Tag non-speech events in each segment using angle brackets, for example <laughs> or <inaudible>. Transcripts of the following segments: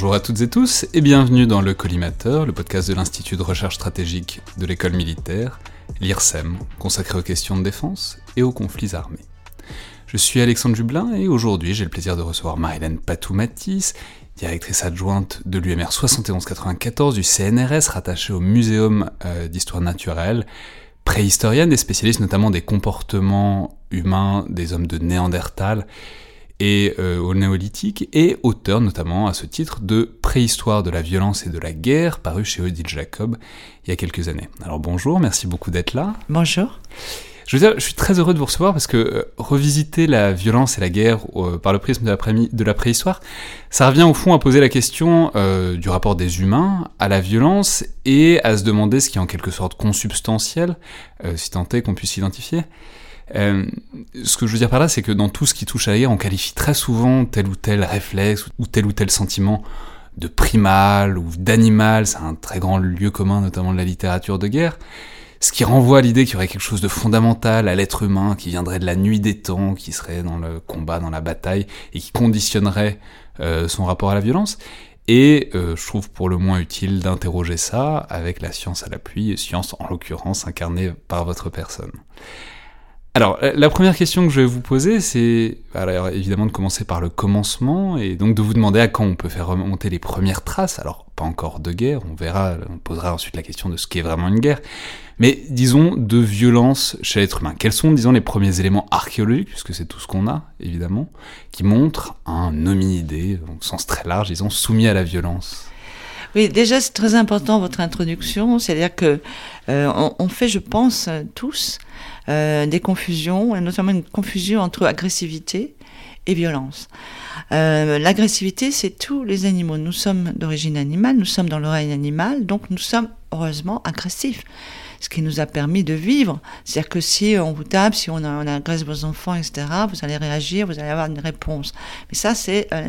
Bonjour à toutes et tous et bienvenue dans le Collimateur, le podcast de l'Institut de recherche stratégique de l'école militaire, l'IRSEM, consacré aux questions de défense et aux conflits armés. Je suis Alexandre Jublin et aujourd'hui j'ai le plaisir de recevoir Marilène Patou-Matisse, directrice adjointe de l'UMR 7194 du CNRS rattachée au Muséum euh, d'histoire naturelle, préhistorienne et spécialiste notamment des comportements humains des hommes de Néandertal et euh, au néolithique, et auteur notamment à ce titre de Préhistoire de la violence et de la guerre, paru chez Odile Jacob il y a quelques années. Alors bonjour, merci beaucoup d'être là. Bonjour. Je veux dire, je suis très heureux de vous recevoir parce que euh, revisiter la violence et la guerre euh, par le prisme de la, de la, préhistoire, ça revient au fond à poser la question euh, du rapport des humains à la violence et à se demander ce qui est en quelque sorte consubstantiel, si tant est qu'on puisse s'identifier. Ce que je veux dire par là, c'est que dans tout ce qui touche à guerre, on qualifie très souvent tel ou tel réflexe ou tel ou tel sentiment de primal ou d'animal. C'est un très grand lieu commun, notamment de la littérature de guerre. Ce qui renvoie à l'idée qu'il y aurait quelque chose de fondamental à l'être humain, qui viendrait de la nuit des temps, qui serait dans le combat, dans la bataille, et qui conditionnerait euh, son rapport à la violence. Et euh, je trouve pour le moins utile d'interroger ça avec la science à l'appui, science en l'occurrence incarnée par votre personne. Alors, la première question que je vais vous poser, c'est alors, évidemment de commencer par le commencement et donc de vous demander à quand on peut faire remonter les premières traces. Alors, pas encore de guerre, on verra, on posera ensuite la question de ce qu'est vraiment une guerre, mais disons de violence chez l'être humain. Quels sont, disons, les premiers éléments archéologiques, puisque c'est tout ce qu'on a, évidemment, qui montrent un hominidé, au sens très large, disons, soumis à la violence? Oui, déjà c'est très important votre introduction, c'est-à-dire que euh, on, fait, je pense, tous euh, des confusions, notamment une confusion entre agressivité et violence. Euh, l'agressivité, c'est tous les animaux. Nous sommes d'origine animale, nous sommes dans le règne animal, donc nous sommes heureusement agressifs. Ce qui nous a permis de vivre. C'est-à-dire que si on vous tape, si on, agresse vos enfants, etc., vous allez réagir, vous allez avoir une réponse. Mais ça, c'est euh,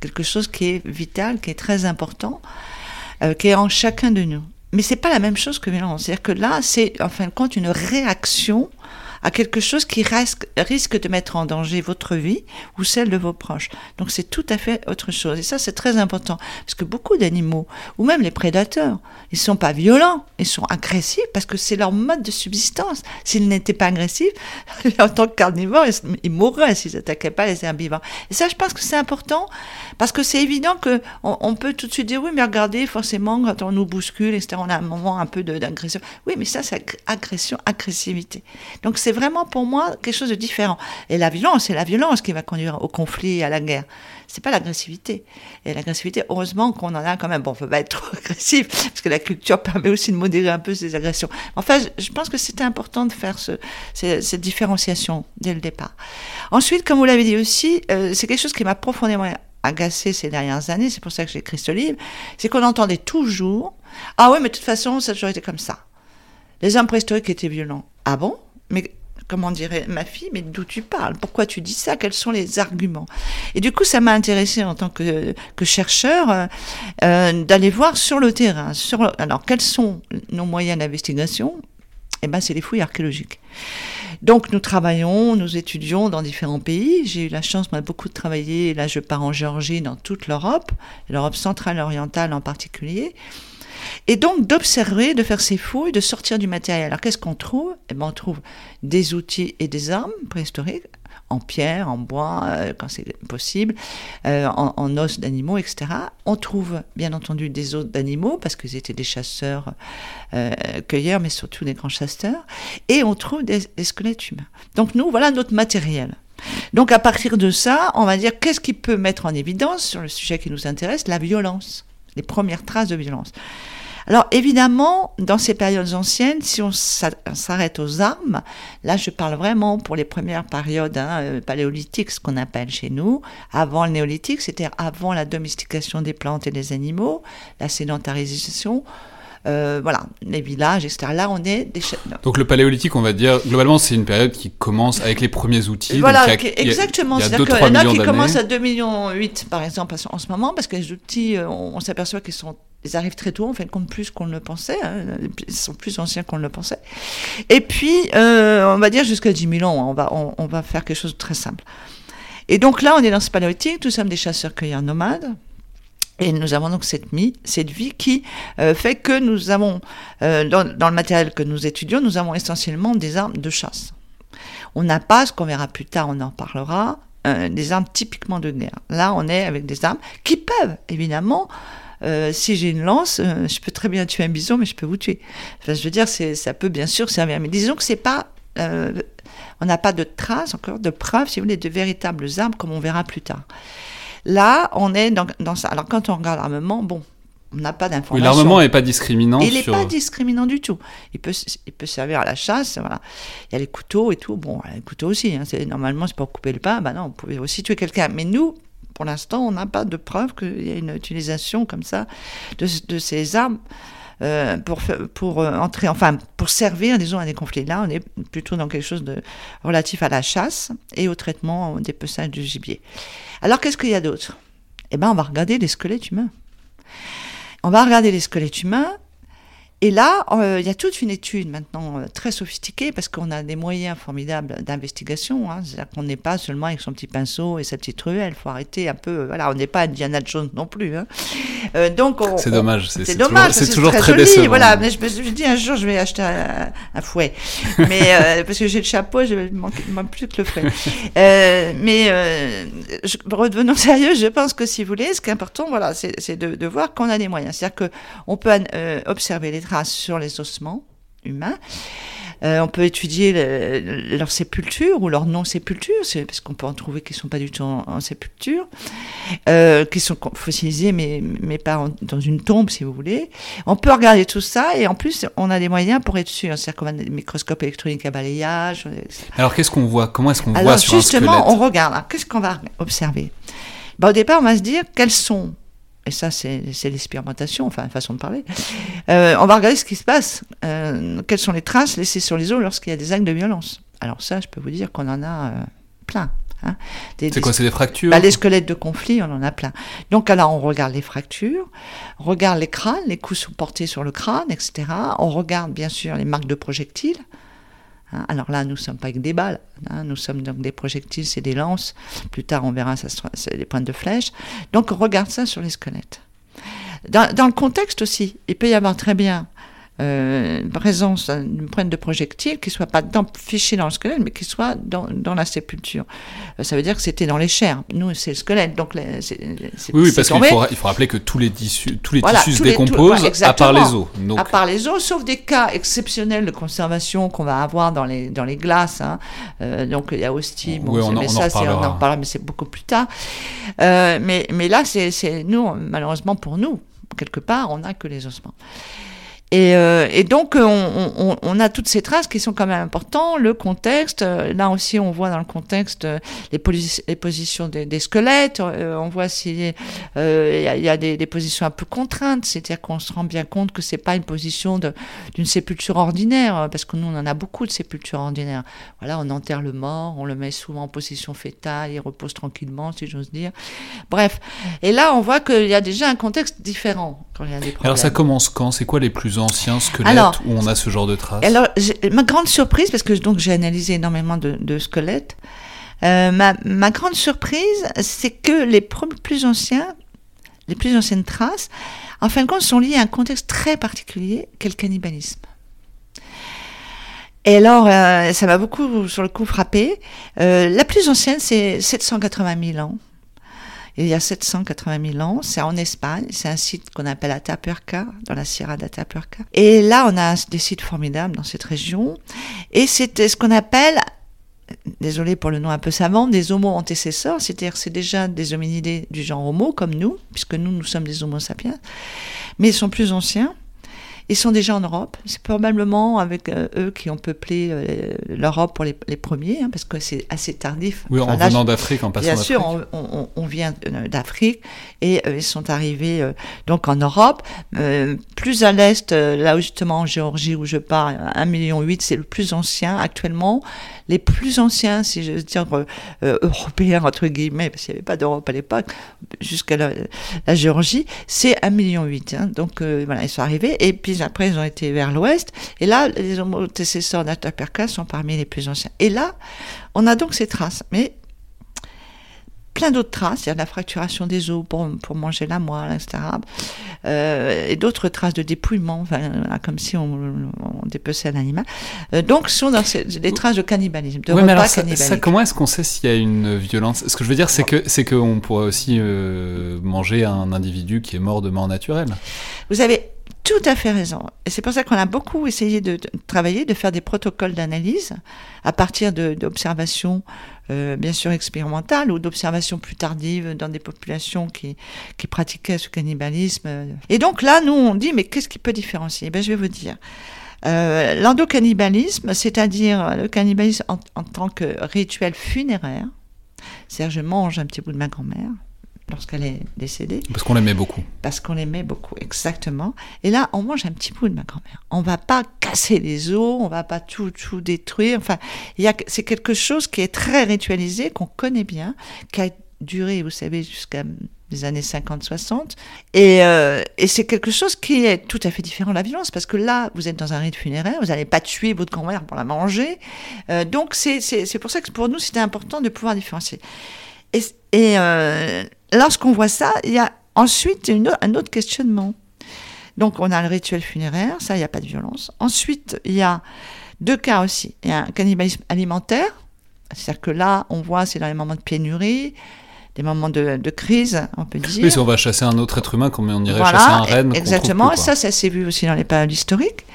quelque chose qui est vital, qui est très important, qui est en chacun de nous mais c'est pas la même chose que violence. C'est-à-dire que là, c'est en fin de compte une réaction à quelque chose qui risque, de mettre en danger votre vie ou celle de vos proches. Donc c'est tout à fait autre chose. Et ça, c'est très important. Parce que beaucoup d'animaux, ou même les prédateurs, ils sont pas violents, ils sont agressifs parce que c'est leur mode de subsistance. S'ils n'étaient pas agressifs, <laughs> en tant que carnivores, ils mourraient s'ils n'attaquaient pas les herbivores. Et ça, je pense que c'est important parce que c'est évident que on, peut tout de suite dire oui, mais regardez, forcément, quand on nous bouscule, etc., on a un moment un peu d'agression. Oui, mais ça, c'est agression, agressivité. Donc c'est vraiment pour moi quelque chose de différent. Et la violence, c'est la violence qui va conduire au conflit, à la guerre. C'est pas l'agressivité. Et l'agressivité, heureusement qu'on en a quand même. Bon, on peut pas être <laughs> trop agressif, parce que la culture <laughs> permet aussi de modérer un peu ces agressions. Enfin, je pense que c'était important de faire ce, cette différenciation dès le départ. Ensuite, comme vous l'avez dit aussi, euh, c'est quelque chose qui m'a profondément agacé ces dernières années, c'est pour ça que j'ai écrit ce livre, c'est qu'on entendait toujours Ah oui, mais de toute façon, ça a toujours été comme ça. Les hommes préhistoriques étaient violents. Ah bon? Mais comment dirait ma fille, mais d'où tu parles? Pourquoi tu dis ça? Quels sont les arguments? Et du coup, ça m'a intéressé en tant que, chercheur euh, d'aller voir sur le terrain. Alors, quels sont nos moyens d'investigation? Eh ben, c'est les fouilles archéologiques. Donc nous travaillons, nous étudions dans différents pays. J'ai eu la chance, moi, beaucoup de travailler. Là, je pars en Géorgie, dans toute l'Europe, l'Europe centrale orientale en particulier. Et donc d'observer, de faire ses fouilles, de sortir du matériel. Alors qu'est-ce qu'on trouve? Eh ben, On trouve des outils et des armes préhistoriques, en pierre, en bois, euh, quand c'est possible, euh, en, os d'animaux, etc. On trouve bien entendu des os d'animaux, parce qu'ils étaient des chasseurs, euh, cueilleurs, mais surtout des grands chasseurs. Et on trouve des squelettes humains. Donc nous, voilà notre matériel. Donc à partir de ça, on va dire qu'est-ce qui peut mettre en évidence sur le sujet qui nous intéresse? La violence, les premières traces de violence. Alors évidemment, dans ces périodes anciennes, si on s'arrête aux armes, là je parle vraiment pour les premières périodes hein, euh, paléolithiques, ce qu'on appelle chez nous, avant le néolithique, c'est-à-dire avant la domestication des plantes et des animaux, la sédentarisation, euh, voilà, les villages, etc. Là, on est des... Donc le paléolithique, on va dire, globalement, c'est une période qui commence avec les premiers outils. Voilà, exactement. C'est-à-dire qu'il y en a qui commencent à 2 millions 8, par exemple, en ce moment, parce que les outils, euh, on, s'aperçoit qu'ils sont ils arrivent très tôt, en fait, compte plus qu'on ne le pensait. Hein. Ils sont plus anciens qu'on ne le pensait. Et puis, euh, on va dire jusqu'à 10 000 ans, on va, on, va faire quelque chose de très simple. Et donc là, on est dans ce paléolithique, nous sommes des chasseurs-cueilleurs nomades. Et nous avons donc cette, vie, cette vie qui euh, fait que nous avons, euh, dans, le matériel que nous étudions, nous avons essentiellement des armes de chasse. On n'a pas, ce qu'on verra plus tard, on en parlera, des armes typiquement de guerre. Là, on est avec des armes qui peuvent, évidemment, euh, si j'ai une lance, euh, je peux très bien tuer un bison, mais je peux vous tuer. Enfin, je veux dire, ça peut bien sûr servir. Mais disons que c'est pas, on n'a pas de traces encore, de preuves, si vous voulez, de véritables armes, comme on verra plus tard. Là, on est dans, dans ça. Alors, quand on regarde l'armement, bon, on n'a pas d'informations. Oui, l'armement n'est pas discriminant. Il n'est pas discriminant du tout. Il peut, il peut servir à la chasse. Voilà. Il y a les couteaux et tout. Bon, les couteaux aussi. Hein. Normalement, c'est pour couper le pain. Ben non, on pouvait aussi tuer quelqu'un. Mais nous, pour l'instant, on n'a pas de preuve qu'il y ait une utilisation comme ça de, ces armes. Euh, pour, pour euh, entrer, enfin, pour servir, disons, à des conflits. Là, on est plutôt dans quelque chose de relatif à la chasse et au traitement des peçages du gibier. Alors, qu'est-ce qu'il y a d'autre? Eh ben, on va regarder les squelettes humains. On va regarder les squelettes humains et là, euh, il y a toute une étude maintenant euh, très sophistiquée parce qu'on a des moyens formidables d'investigation. Hein. C'est-à-dire qu'on n'est pas seulement avec son petit pinceau et sa petite ruelle. Il faut arrêter un peu. Euh, voilà, on n'est pas Indiana Jones non plus. Hein. donc c'est dommage. C'est dommage. C'est toujours, très, joli. Décevant. Voilà, mais je me suis dit un jour je vais acheter un, fouet. <laughs> Mais parce que j'ai le chapeau, je manque, manque plus que le fouet. mais je, redevenons sérieux. Je pense que si vous voulez, ce qui est important, voilà, c'est de, de, voir qu'on a des moyens. C'est-à-dire qu'on peut observer les sur les ossements humains. Euh, on peut étudier leur sépulture ou leur non-sépulture, parce qu'on peut en trouver qui ne sont pas du tout en, sépulture, euh, qui sont fossilisés, mais, mais pas dans une tombe, si vous voulez. On peut regarder tout ça, et en plus, on a des moyens pour être sûr. C'est-à-dire qu'on a des microscopes électroniques à balayage. Alors, qu'est-ce qu'on voit? Comment est-ce qu'on voit sur justement, un squelette? on regarde. Qu'est-ce qu'on va observer? Ben, Au départ, on va se dire quels sont et ça c'est l'expérimentation, enfin façon de parler, euh, on va regarder ce qui se passe, euh, quelles sont les traces laissées sur les os lorsqu'il y a des actes de violence? Alors ça, je peux vous dire qu'on en a euh, plein. Hein. C'est quoi, c'est des fractures bah, Les squelettes de conflit, on en a plein. Donc alors on regarde les fractures, on regarde les crânes, les coups sont portés sur le crâne, etc. On regarde bien sûr les marques de projectiles. Hein, alors là, nous ne sommes pas avec des balles, hein, nous sommes donc des projectiles, c'est des lances. Plus tard, on verra, ça c'est des pointes de flèche. Donc, on regarde ça sur les squelettes. Dans, dans, le contexte aussi, il peut y avoir très bien euh, présence d'une pointe de projectile qui soit pas dans, fichée dans le squelette, mais qui soit dans, dans la sépulture. Euh, ça veut dire que c'était dans les chairs. Nous, c'est le squelette. Donc, c'est, oui, oui, parce qu'il faut, il faut rappeler que tous les tissus, tous les tissus se décomposent à part les os. Donc... À part les os, sauf des cas exceptionnels de conservation qu'on va avoir dans les, dans les glaces. Hein. Euh, donc, il y a aussi, bon, oui, on, mais on ça, en on en reparlera, mais c'est beaucoup plus tard. Euh, mais, mais là, c'est, nous, malheureusement pour nous, quelque part, on n'a que les ossements. Et, euh, et donc, on, on, on, a toutes ces traces qui sont quand même importantes. Le contexte, euh, là aussi, on voit dans le contexte euh, les, les positions des, des squelettes. on voit s'il y, y, a des, des, positions un peu contraintes, c'est-à-dire qu'on se rend bien compte que c'est pas une position d'une sépulture ordinaire, parce que nous, on en a beaucoup de sépultures ordinaires. Voilà, on enterre le mort, on le met souvent en position fétale, il repose tranquillement, si j'ose dire. Bref, et là, on voit qu'il y a déjà un contexte différent quand il y a des problèmes. Alors, ça commence quand? C'est quoi les plus anciens squelettes où on a ce genre de traces Alors, ma grande surprise, parce que donc j'ai analysé énormément de, squelettes, euh, ma, ma, grande surprise, c'est que les plus anciens, les plus anciennes traces, en fin de compte, sont liées à un contexte très particulier qu'est le cannibalisme. Et alors, euh, ça m'a beaucoup, sur le coup, frappé. Euh, la plus ancienne, c'est 780 000 ans. Il y a 780 000 ans, c'est en Espagne, c'est un site qu'on appelle Atapuerca, dans la Sierra d'Atapuerca. Et là, on a des sites formidables dans cette région. Et c'était ce qu'on appelle désolé pour le nom un peu savant, des homo antécesseurs, c'est-à-dire c'est déjà des hominidés du genre homo comme nous, puisque nous nous sommes des homo sapiens, mais ils sont plus anciens. Ils sont déjà en Europe. C'est probablement avec euh, eux qui ont peuplé euh, l'Europe pour les, premiers, hein, parce que c'est assez tardif. Oui, en venant d'Afrique, en passant Bien sûr, on, vient euh, d'Afrique et ils sont arrivés donc en Europe. plus à l'est, là justement en Géorgie où je parle, 1,8 million, c'est le plus ancien actuellement. Les plus anciens, si je veux dire, européens, entre guillemets, parce qu'il n'y avait pas d'Europe à l'époque, jusqu'à la, Géorgie, c'est 1,8 million. Hein. donc voilà, ils sont arrivés. Et puis après, ils ont été vers l'ouest. Et là, les homothécesseurs d'Ataperka sont parmi les plus anciens. Et là, on a donc ces traces. Mais plein d'autres traces, il y a la fracturation des os pour, pour manger la moelle, etc. Euh, et d'autres traces de dépouillement, comme si on, on dépeçait un animal. Euh, donc, ce sont dans ces, des traces de cannibalisme, de repas ça, comment est-ce qu'on sait s'il y a une violence? Ce que je veux dire, c'est que c'est qu'on pourrait aussi euh, manger un individu qui est mort de mort naturelle. Vous avez tout à fait raison. Et c'est pour ça qu'on a beaucoup essayé de, travailler, de faire des protocoles d'analyse à partir d'observations, euh, bien sûr expérimentales ou d'observations plus tardives dans des populations qui, pratiquaient ce cannibalisme. Et donc là, nous, on dit, mais qu'est-ce qui peut différencier? Ben, Je vais vous dire. Euh, L'endocannibalisme, c'est-à-dire le cannibalisme en, en tant que rituel funéraire, c'est-à-dire je mange un petit bout de ma grand-mère, lorsqu'elle est décédée. Parce qu'on l'aimait beaucoup. Parce qu'on l'aimait beaucoup, exactement. Et là, on mange un petit bout de ma grand-mère. On va pas casser les os, on va pas tout, tout détruire. Enfin, c'est quelque chose qui est très ritualisé, qu'on connaît bien, qui a duré, vous savez, jusqu'à les années 50-60. Et, euh, et c'est quelque chose qui est tout à fait différent de la violence, parce que là, vous êtes dans un rite funéraire, vous n'allez pas tuer votre grand-mère pour la manger. Euh, donc, c'est, pour ça que pour nous, c'était important de pouvoir différencier. Et, et euh, lorsqu'on voit ça, il y a ensuite un autre questionnement. Donc on a le rituel funéraire, ça, il n'y a pas de violence. Ensuite, il y a deux cas aussi. Il y a un cannibalisme alimentaire, c'est-à-dire que là, on voit, c'est dans les moments de pénurie, des moments de, crise, on peut dire. Oui, si on va chasser un autre être humain, comme on irait chasser un renne. Exactement, ça, ça s'est vu aussi dans les périodes historiques.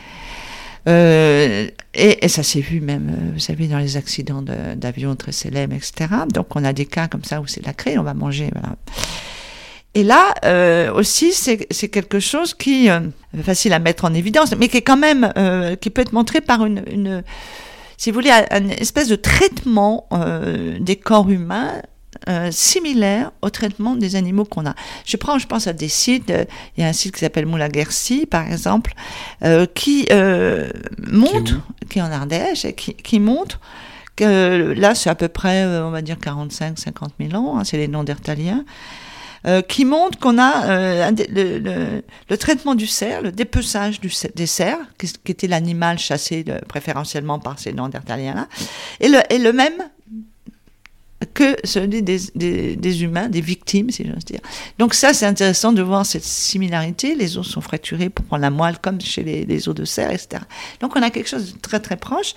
Euh, et, ça s'est vu même, euh, vous savez, dans les accidents d'avions très célèbres, etc. Donc on a des cas comme ça où c'est la crise, on va manger. Et là euh, aussi, c'est quelque chose qui est facile à mettre en évidence, mais qui est quand même, qui peut être montré par une, une si vous voulez, une espèce de traitement des corps humains euh, similaire au traitement des animaux qu'on a. Je prends, je pense à des sites, euh, il y a un site qui s'appelle Moulaguercy, par exemple, euh, qui montre, qui est, en Ardèche, et qui, qui montre que là, c'est à peu près, on va dire, 45-50 000 ans, hein, c'est les noms d'Ertaliens, qui montre qu'on a le, le, traitement du cerf, le dépeçage du, des cerfs, qui, était l'animal chassé préférentiellement par ces Néandertaliens-là, et le, et le même que celui des, des, humains, des victimes, si j'ose dire. Donc ça, c'est intéressant de voir cette similarité. Les os sont fracturés pour prendre la moelle, comme chez les, les os de cerf, etc. Donc on a quelque chose de très très proche.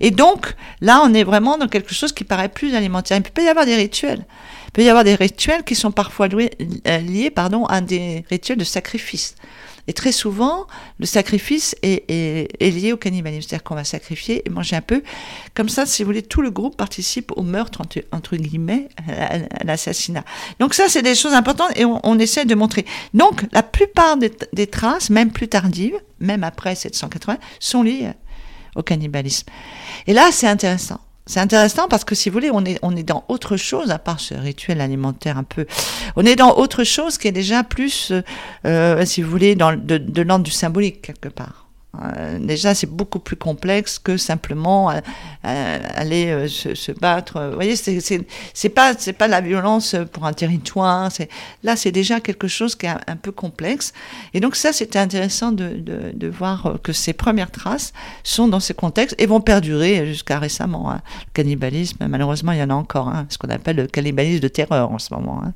Et donc là, on est vraiment dans quelque chose qui paraît plus alimentaire. Il peut y avoir des rituels. Il peut y avoir des rituels qui sont parfois liés, euh, liés pardon, à des rituels de sacrifice. Et très souvent, le sacrifice est, lié au cannibalisme, c'est-à-dire qu'on va sacrifier et manger un peu. Comme ça, si vous voulez, tout le groupe participe au meurtre, entre, guillemets, à, l'assassinat. Donc ça, c'est des choses importantes et on, essaie de montrer. Donc, la plupart des traces, même plus tardives, même après 780, sont liées au cannibalisme. Et là, c'est intéressant. C'est intéressant parce que si vous voulez, on est, on est dans autre chose, à part ce rituel alimentaire un peu. On est dans autre chose qui est déjà plus, euh, si vous voulez, dans, de, de l'ordre du symbolique quelque part. Euh, déjà, c'est beaucoup plus complexe que simplement euh, euh, aller se, se, battre. Vous voyez, c'est pas c'est pas la violence pour un territoire. C'est là, c'est déjà quelque chose qui est un, peu complexe. Et donc ça, c'était intéressant de, de, de, voir que ces premières traces sont dans ce contexte et vont perdurer jusqu'à récemment. Hein. Le cannibalisme, malheureusement, il y en a encore. Hein, ce qu'on appelle le cannibalisme de terreur en ce moment. Hein.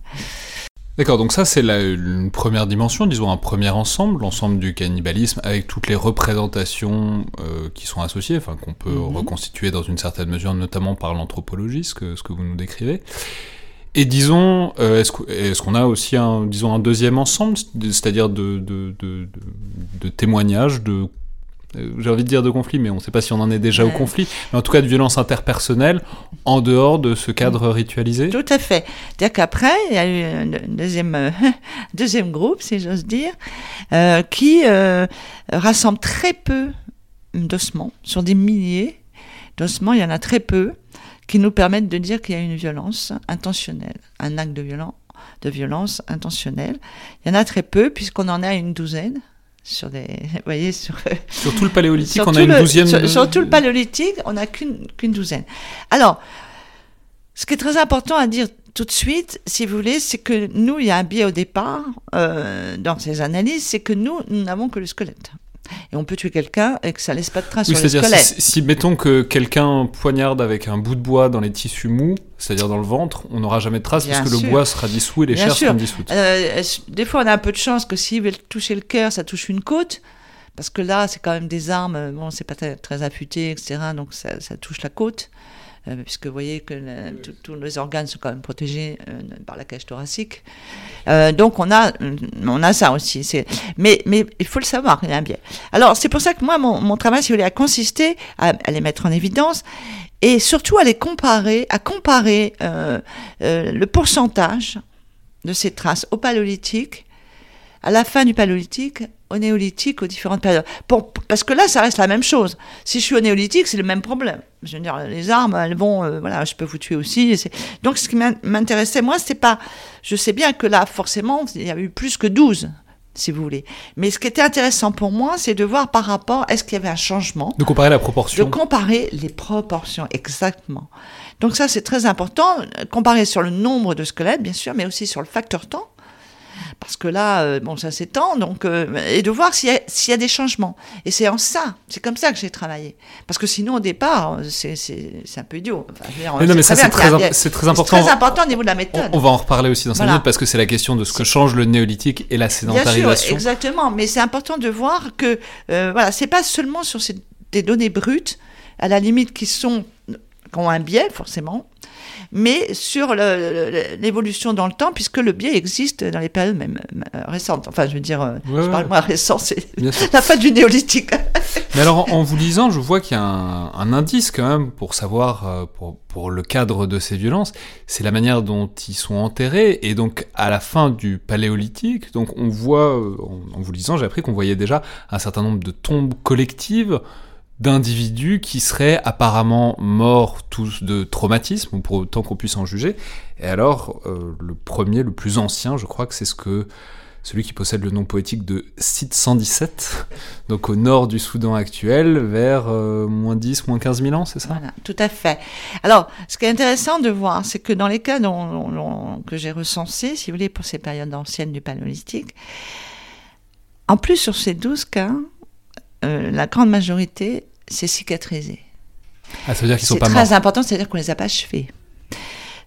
D'accord, donc ça c'est une première dimension, disons un premier ensemble, l'ensemble du cannibalisme avec toutes les représentations euh, qui sont associées, enfin qu'on peut mhm. reconstituer dans une certaine mesure, notamment par l'anthropologie, ce que, ce que vous nous décrivez. Et disons, euh, est-ce qu'on a aussi un, disons, un deuxième ensemble, c'est-à-dire de, de, de, de, témoignages, de j'ai envie de dire de conflit, mais on ne sait pas si on en est déjà au conflit, mais en tout cas de violence interpersonnelle en dehors de ce cadre ritualisé Tout à fait. C'est-à-dire qu'après, il y a eu un deuxième, <laughs> deuxième groupe, si j'ose dire, euh, qui rassemble très peu d'ossements, sur des milliers d'ossements, il y en a très peu, qui nous permettent de dire qu'il y a une violence intentionnelle, un acte de, violence, de violence intentionnelle. Il y en a très peu, puisqu'on en a une douzaine. Sur, des, <laughs> vous voyez, <laughs> sur, sur tout le paléolithique, on a une douzaine. Sur, sur, tout le paléolithique, on n'a qu'une qu'une douzaine. Alors, ce qui est très important à dire tout de suite, si vous voulez, c'est que nous, il y a un biais au départ euh, dans ces analyses, c'est que nous, nous n'avons que le squelette. Et on peut tuer quelqu'un et que ça laisse pas de traces sur le squelette. Si, si, mettons que quelqu'un poignarde avec un bout de bois dans les tissus mous, c'est-à-dire dans le ventre, on n'aura jamais de traces parce que le bois sera dissous et les chairs seront dissoutes. Euh, des fois, on a un peu de chance que s'il veut toucher le cœur, ça touche une côte. Parce que là, c'est quand même des armes, bon, c'est pas très, très, affûté, etc. Donc ça, ça touche la côte. Euh, puisque vous voyez que tous les organes sont quand même protégés euh, par la cage thoracique. Euh, donc on a, on a ça aussi. Mais, il faut le savoir, il y a un biais. Alors c'est pour ça que moi, mon, travail, si vous voulez, a consisté à, les mettre en évidence et surtout à les comparer, à comparer le pourcentage de ces traces au paléolithique à la fin du paléolithique, au néolithique, aux différentes périodes. Pour, parce que là, ça reste la même chose. Si je suis au néolithique, c'est le même problème. Je veux dire, les armes, elles vont, euh, voilà, je peux vous tuer aussi. Donc, ce qui m'intéressait, moi, c'est pas. Je sais bien que là, forcément, il y a eu plus que 12 si vous voulez. Mais ce qui était intéressant pour moi, c'est de voir par rapport, est-ce qu'il y avait un changement De comparer la proportion. De comparer les proportions, exactement. Donc ça, c'est très important. Comparer sur le nombre de squelettes, bien sûr, mais aussi sur le facteur temps parce que là, euh, bon, ça s'étend, donc, euh, et de voir s'il y, y, a des changements. Et c'est en ça, c'est comme ça que j'ai travaillé. Parce que sinon, au départ, c'est un peu idiot. non, mais ça, c'est très, très, important. C'est très important au niveau de la méthode. On, va en reparler aussi dans 5 minutes, parce que c'est la question de ce que change le néolithique et la sédentarisation. Bien sûr, exactement. Mais c'est important de voir que, euh, voilà, c'est pas seulement sur ces, des données brutes, à la limite qui sont, qui ont un biais, forcément, mais sur l'évolution dans le temps, puisque le biais existe dans les périodes même euh, récentes. Enfin, je veux dire, euh, je parle moins récent, c'est <laughs> la fin du néolithique. <laughs> mais alors, en vous lisant, je vois qu'il y a un, indice quand même pour savoir, euh, pour, pour le cadre de ces violences, c'est la manière dont ils sont enterrés. Et donc, à la fin du paléolithique, donc on voit, en vous lisant, j'ai appris qu'on voyait déjà un certain nombre de tombes collectives d'individus qui seraient apparemment morts tous de traumatisme, pour autant qu'on puisse en juger. Et alors, euh, le premier, le plus ancien, je crois que c'est ce que celui qui possède le nom poétique de Site 117, <laughs> donc au nord du Soudan actuel, vers euh, moins 10, moins 15 000 ans, c'est ça? Voilà, tout à fait. Alors, ce qui est intéressant de voir, c'est que dans les cas que j'ai recensés, si vous voulez, pour ces périodes anciennes du paléolithique, en plus sur ces 12 cas, euh, la grande majorité, c'est cicatrisé. Ah, ça veut dire qu'ils sont pas morts. C'est très important, c'est-à-dire qu'on les a pas achevés.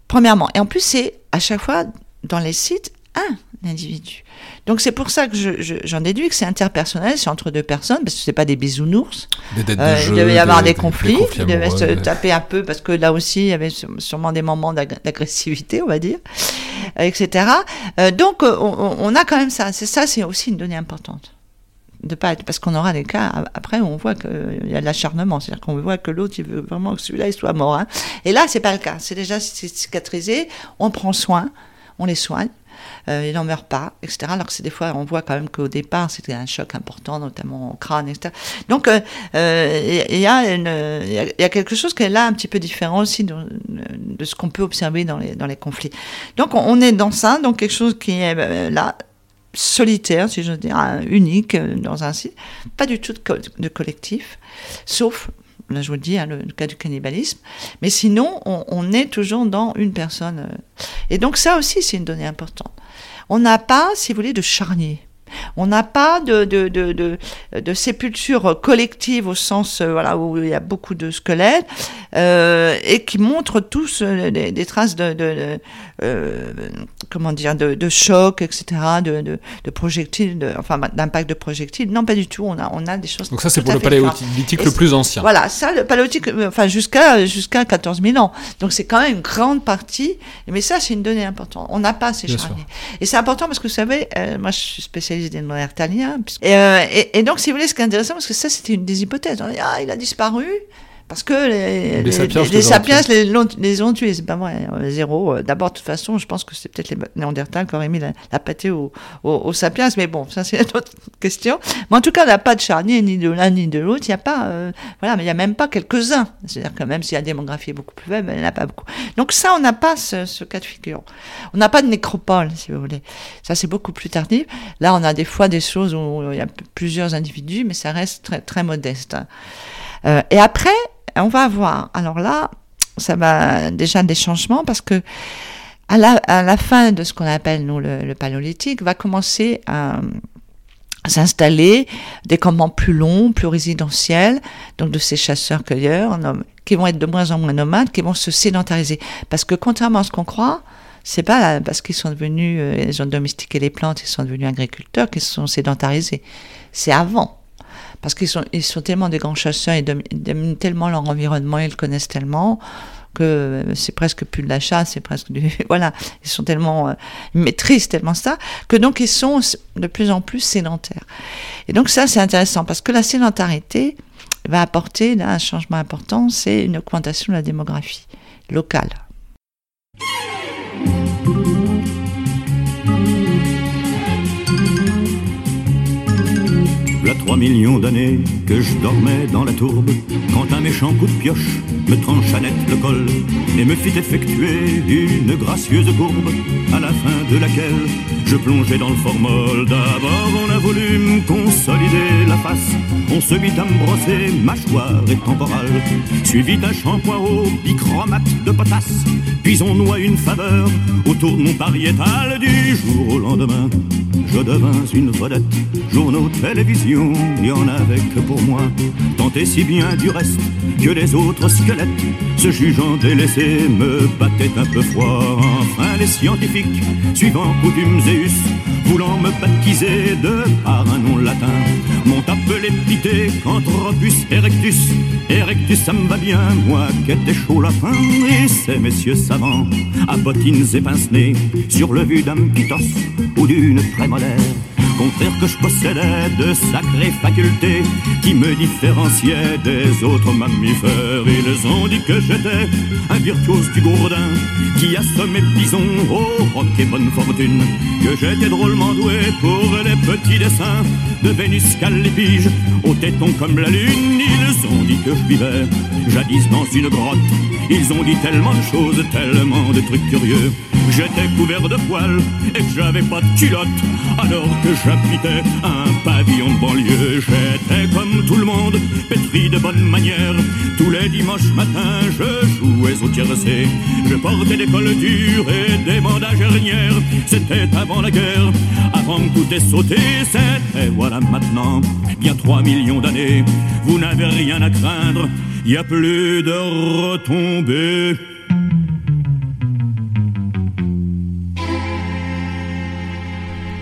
Premièrement. Et en plus, c'est à chaque fois, dans les sites, un individu. Donc c'est pour ça que j'en déduis que c'est interpersonnel, c'est entre deux personnes, parce que c'est pas des bisounours. Des euh, il devait y avoir des, conflits, ils devaient se taper un peu, parce que là aussi, il y avait sûrement des moments d'agressivité, on va dire, etc. Euh, donc on, a quand même ça. C'est ça, c'est aussi une donnée importante de pas être, parce qu'on aura des cas après où on voit qu'il y a de l'acharnement, c'est-à-dire qu'on voit que l'autre il veut vraiment que celui-là il soit mort. Hein. Et là c'est pas le cas, c'est déjà cicatrisé, on prend soin, on les soigne, euh, il n'en meurt pas, etc. Alors que c'est des fois on voit quand même qu'au départ c'était un choc important, notamment au crâne, etc. Donc euh, euh, il y, y a quelque chose qui est là un petit peu différent aussi de, ce qu'on peut observer dans les, dans les conflits. Donc on, on est dans ça, donc quelque chose qui est euh, là solitaire, si je veux dire, unique euh, dans un site, pas du tout de, collectif, sauf, là je vous le dis, hein, le, cas du cannibalisme, mais sinon on, est toujours dans une personne. Euh. et donc ça aussi c'est une donnée importante. On n'a pas, si vous voulez, de charnier. On n'a pas de, de, de, de, sépulture collective au sens euh, voilà, où il y a beaucoup de squelettes. euh, et qui montrent tous euh, des, des traces de, de, euh, comment dire, de, de choc, etc., de, de, de projectiles, de, enfin d'impact de projectiles. Non, pas du tout. On a, on a des choses. Donc ça, c'est pour le paléolithique le plus ancien. Voilà, ça, le paléolithique, enfin jusqu'à jusqu'à 14 000 ans. Donc c'est quand même une grande partie. Mais ça, c'est une donnée importante. On n'a pas ces charniers. Et c'est important parce que vous savez, euh, moi, je suis spécialiste néandertaliens. puisque- Et, euh, et, et donc, si vous voulez, ce qui est intéressant, parce que ça, c'était une des hypothèses. On dit, ah, il a disparu. Parce que les, Les sapiens les, les sapiens les, ont tués, c'est pas vrai. euh, Zéro. Euh, D'abord, de toute façon, je pense que c'est peut-être les Néandertals qui auraient mis la, la pâtée aux, aux, aux sapiens, mais bon, ça c'est une autre question. Mais en tout cas, on n'a pas de charnier ni de l'un ni de l'autre. Il n'y a pas, euh, voilà, mais il n'y a même pas quelques-uns. C'est-à-dire que même si la démographie est beaucoup plus faible, il n'y en a pas beaucoup. Donc ça, on n'a pas ce, ce cas de figure. On n'a pas de nécropole, si vous voulez. Ça, c'est beaucoup plus tardif. Là, on a des fois des choses où il y a plusieurs individus, mais ça reste très, très modeste. Euh, et après, on va avoir, alors là, ça va déjà des changements parce que à la, fin de ce qu'on appelle, nous, le, paléolithique, va commencer à, s'installer des campements plus longs, plus résidentiels, donc de ces chasseurs-cueilleurs, qui vont être de moins en moins nomades, qui vont se sédentariser. Parce que contrairement à ce qu'on croit, c'est pas là, parce qu'ils sont devenus, euh, ils ont domestiqué les plantes, ils sont devenus agriculteurs, qu'ils se sont sédentarisés. C'est avant parce qu'ils sont, ils sont tellement des grands chasseurs, ils dom- ils dominent tellement leur environnement, ils le connaissent tellement que c'est presque plus de la chasse, c'est presque du <laughs> voilà, ils sont tellement euh, ils maîtrisent tellement ça que donc ils sont de plus en plus sédentaires. Et donc ça c'est intéressant parce que la sédentarité va apporter un changement important, c'est une augmentation de la démographie locale. Trois millions d'années que je dormais dans la tourbe Quand un méchant coup de pioche me trancha net le col Et me fit effectuer une gracieuse courbe À la fin de laquelle je plongeais dans le formol. D'abord on a voulu me la face Mit à me brosser mâchoire et temporale Suivi d'un shampoing au bichromate de potasse Puis on noie une faveur autour de mon pariétal Du jour au lendemain je devins une vedette, journaux, télévision, il y en avait que pour moi. Tant et si bien du reste que les autres squelettes, se jugeant délaissés, me battaient un peu froid. Enfin, les scientifiques, suivant coutumes et voulant me baptiser de par un nom latin, m'ont appelé Pithecanthropus erectus. Erectus, ça me va bien, moi qui étais chaud la fin. Et ces messieurs savants, à bottines et pince-nez, sur le vu d'un pitos ou d'une prémolaire. Contraire que je possédais de sacrées facultés qui me différenciaient des autres mammifères. Ils ont dit que j'étais un virtuose du gourdin qui assommait bison au roc et bonne fortune. Que j'étais drôlement doué pour les petits dessins de Vénus Callipige au téton comme la lune. Ils ont dit que je vivais jadis dans une grotte. Ils ont dit tellement de choses, tellement de trucs curieux. J'étais couvert de poils et que j'avais pas de culotte alors que j'habitais un pavillon de banlieue. J'étais comme tout le monde, pétri de bonnes manières. Tous les dimanches matins, je jouais au tiercé. Je portais des cols durs et des bandages hernières. C'était avant la guerre, avant que tout ait sauté. C'était voilà maintenant, bien 3 millions d'années. Vous n'avez rien à craindre, y a plus de retombées.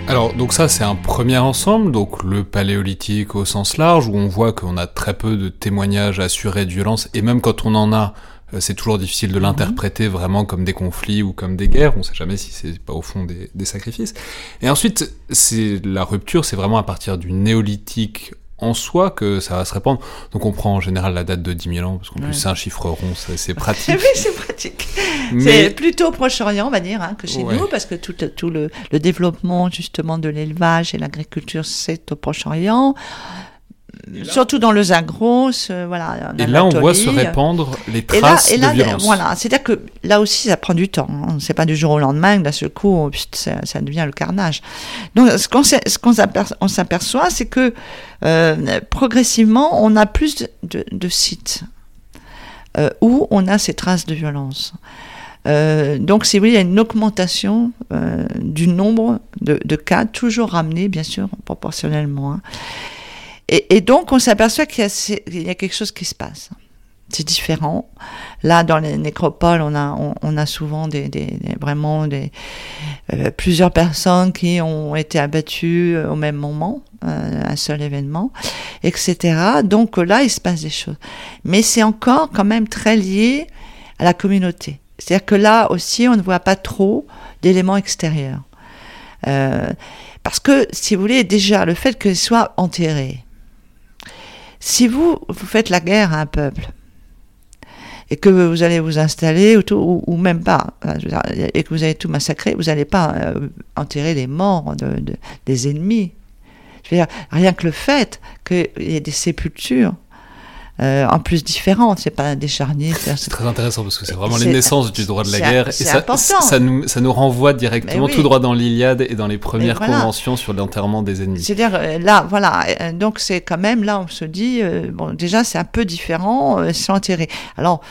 Alors, donc ça, c'est un premier ensemble, donc le paléolithique au sens large, où on voit qu'on a très peu de témoignages assurés de violence, et même quand on en a, euh, c'est toujours difficile de l'interpréter vraiment comme des conflits ou comme des guerres, on sait jamais si c'est pas au fond des, des sacrifices. Et ensuite, c'est la rupture, c'est vraiment à partir du néolithique en soi que ça va se répandre. Donc on prend en général la date de 10 000 ans, parce qu'en Ouais. plus c'est un chiffre rond, c'est c'est <laughs> oui, pratique. c'est pratique. Mais- C'est plutôt au Proche-Orient, on va dire, hein, que chez Ouais. nous, parce que tout, tout le, le développement justement de l'élevage et l'agriculture, c'est au Proche-Orient. Surtout dans le Zagros, euh, voilà. en Et là, on voit se répandre les Et là, traces et là, de violence. voilà, c'est-à-dire que là aussi, ça prend du temps. Hein. C'est pas du jour au lendemain que d'un seul coup, oh, ça, ça devient le carnage. Donc, ce qu'on s'aperçoit, c'est que euh, progressivement, on a plus de, de- de sites euh, où on a ces traces de violence. Euh, donc, si vous voulez, il y a une augmentation euh, du nombre de, de cas, toujours ramené, bien sûr, proportionnellement. hein. Et, donc, on s'aperçoit qu'il y, a quelque chose qui se passe. c'est différent. Là, dans les nécropoles, on a, souvent des, vraiment des, euh, plusieurs personnes qui ont été abattues euh, au même moment, euh, un seul événement, etc. Donc là, il se passe des choses. Mais c'est encore quand même très lié à la communauté. C'est-à-dire que là aussi, on ne voit pas trop d'éléments extérieurs. parce que, si vous voulez, déjà, le fait qu'il soit enterré, si vous, vous faites la guerre à un peuple, et que vous allez vous installer, ou, même pas, et que vous allez tout massacrer, vous n'allez pas euh, enterrer les morts de, des ennemis. Rien que le fait qu'il y ait des sépultures, euh, en plus différentes, c'est pas des charniers. C'est très intéressant parce que c'est vraiment les naissances du droit de la guerre. Et ça, ça, nous, ça nous renvoie directement tout droit dans l'Iliade et dans les premières conventions sur l'enterrement des ennemis. C'est-à-dire, euh, là, voilà, donc c'est quand même, là, on se dit, bon, déjà, c'est un peu différent, c'est enterré. Alors,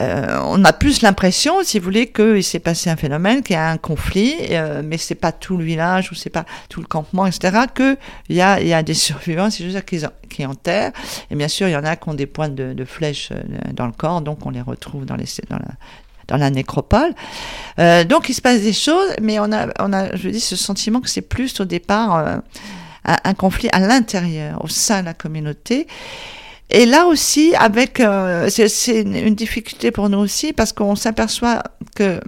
euh, on a plus l'impression, si vous voulez, qu'il s'est passé un phénomène, qu'il y a un conflit, euh, mais c'est pas tout le village ou c'est pas tout le campement, etc. Qu'il y a, y a des <laughs> survivants, si je veux dire, qui, enterrent. Et bien sûr, il y en a qui ont des pointes de, flèches euh, dans le corps, donc on les retrouve dans la, nécropole. Euh, donc il se passe des choses, mais on a, on a, je dis, ce sentiment que c'est plus au départ un, conflit à l'intérieur, au sein de la communauté. Et là aussi, avec, euh, c'est une difficulté pour nous aussi parce qu'on s'aperçoit que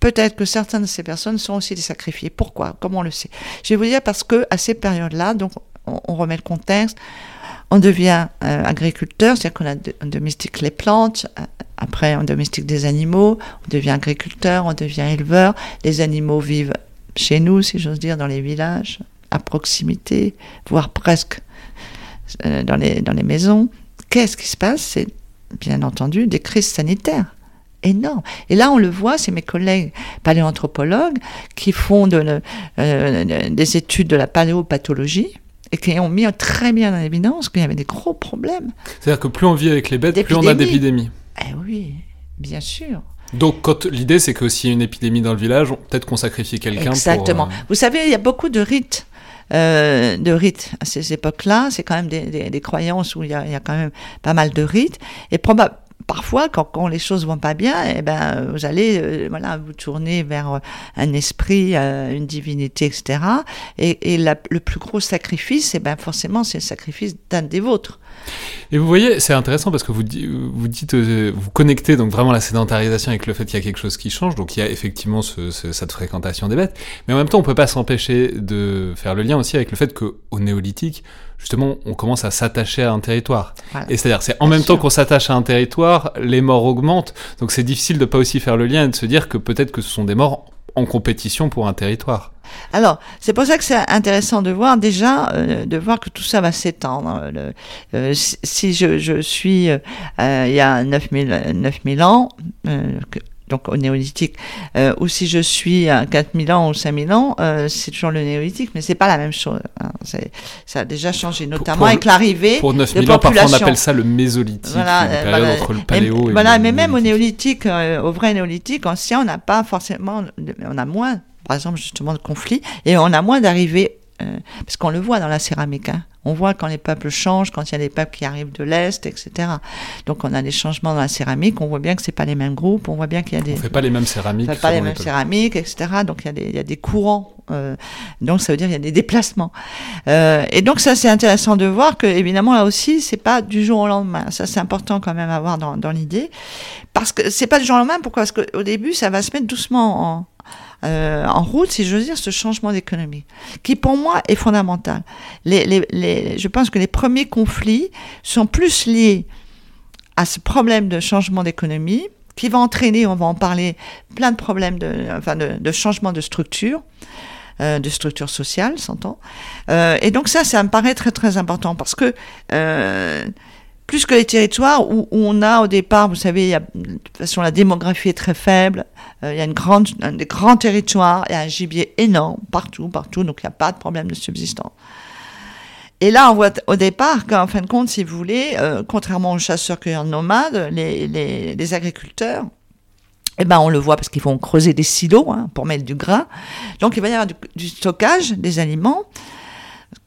peut-être que certaines de ces personnes sont aussi des sacrifiés. Pourquoi? Comment on le sait. Je vais vous dire parce que à ces périodes-là, donc on, remet le contexte, on devient euh, agriculteur, c'est-à-dire qu'on on domestique les plantes, euh, après on domestique des animaux, on devient agriculteur, on devient éleveur, les animaux vivent chez nous, si j'ose dire, dans les villages, à proximité, voire presque dans, les, dans les maisons. Qu'est-ce qui se passe? C'est bien entendu des crises sanitaires énormes. Et là, on le voit, c'est mes collègues paléoanthropologues qui font de, euh, des études de la paléopathologie et qui ont mis très bien en évidence qu'il y avait des gros problèmes. C'est-à-dire que plus on vit avec les bêtes, plus on a d'épidémies. Eh oui, bien sûr. Donc, l'idée, c'est que s'il y a une épidémie dans le village, peut-être qu'on sacrifie quelqu'un. Exactement. Euh, Vous savez, il y a beaucoup de rites euh, de rites à ces époques-là. C'est quand même des, des, croyances où il y, a, il y, a, quand même pas mal de rites. Et probablement parfois, quand, les choses vont pas bien, eh ben, vous allez euh, voilà, vous tourner vers euh, un esprit, une divinité, etc. Et, le plus gros sacrifice, eh ben, forcément, c'est le sacrifice d'un des vôtres. Et vous voyez, c'est intéressant parce que vous, vous euh, connectez donc vraiment la sédentarisation avec le fait qu'il y a quelque chose qui change. Donc il y a effectivement ce, cette fréquentation des bêtes, mais en même temps, on peut pas s'empêcher de faire le lien aussi avec le fait qu'au néolithique, justement, on commence à s'attacher à un territoire. Et c'est-à-dire, c'est en même temps qu'on s'attache à un territoire, les morts augmentent. Donc c'est difficile de pas aussi faire le lien et de se dire que peut-être que ce sont des morts en compétition pour un territoire. Alors, c'est pour ça que c'est intéressant de voir déjà, euh, de voir que tout ça va s'étendre. Euh, si je, je suis euh, il y a 9000, 9000 ans, donc au néolithique, euh, ou si je suis à 4000 ans ou 5000 ans, euh, c'est toujours le néolithique, mais c'est pas la même chose. Hein. Ça a déjà changé, notamment avec l'arrivée Pour 9000 ans, parfois on appelle ça le mésolithique, voilà, une période voilà. entre le paléo et, et Voilà, mais même au néolithique, euh, au vrai néolithique ancien, on n'a pas forcément, on a moins, par exemple, justement, de conflits, et on a moins d'arrivées, euh, parce qu'on le voit dans la céramique, hein. On voit quand les peuples changent, quand il y a des peuples qui arrivent de l'Est, etc. Donc on a des changements dans la céramique, on voit bien que c'est pas les mêmes groupes, on voit bien qu'il y a des... On fait pas les mêmes céramiques. On fait pas les mêmes céramiques, etc. Donc il y a des, il y a des courants. Euh, donc ça veut dire qu'il y a des déplacements. Euh, et donc ça c'est intéressant de voir que évidemment là aussi c'est pas du jour au lendemain. Ça c'est important quand même à avoir dans, dans l'idée. Parce que c'est pas du jour au lendemain, pourquoi? Parce qu'au début ça va se mettre doucement en euh, en route, si veux dire, ce changement d'économie, qui pour moi est fondamental. Je pense que les premiers conflits sont plus liés à ce problème de changement d'économie, qui va entraîner, on va en parler, plein de problèmes de, changement de structure. Euh, de structure sociale, s'entend. Euh, et donc ça, ça me paraît très très important parce que plus que les territoires où, on a au départ, vous savez, il y a, de toute façon la démographie est très faible, euh, il y a une grande, un, des grands territoires, il y a un gibier énorme partout, partout, donc il n'y a pas de problème de subsistance. Et là, on voit au départ qu'en fin de compte, si vous voulez, euh, contrairement aux chasseurs-cueilleurs nomades, les, les, agriculteurs, eh ben, on le voit parce qu'ils vont creuser des silos hein, pour mettre du grain. Donc, il va y avoir du stockage des aliments.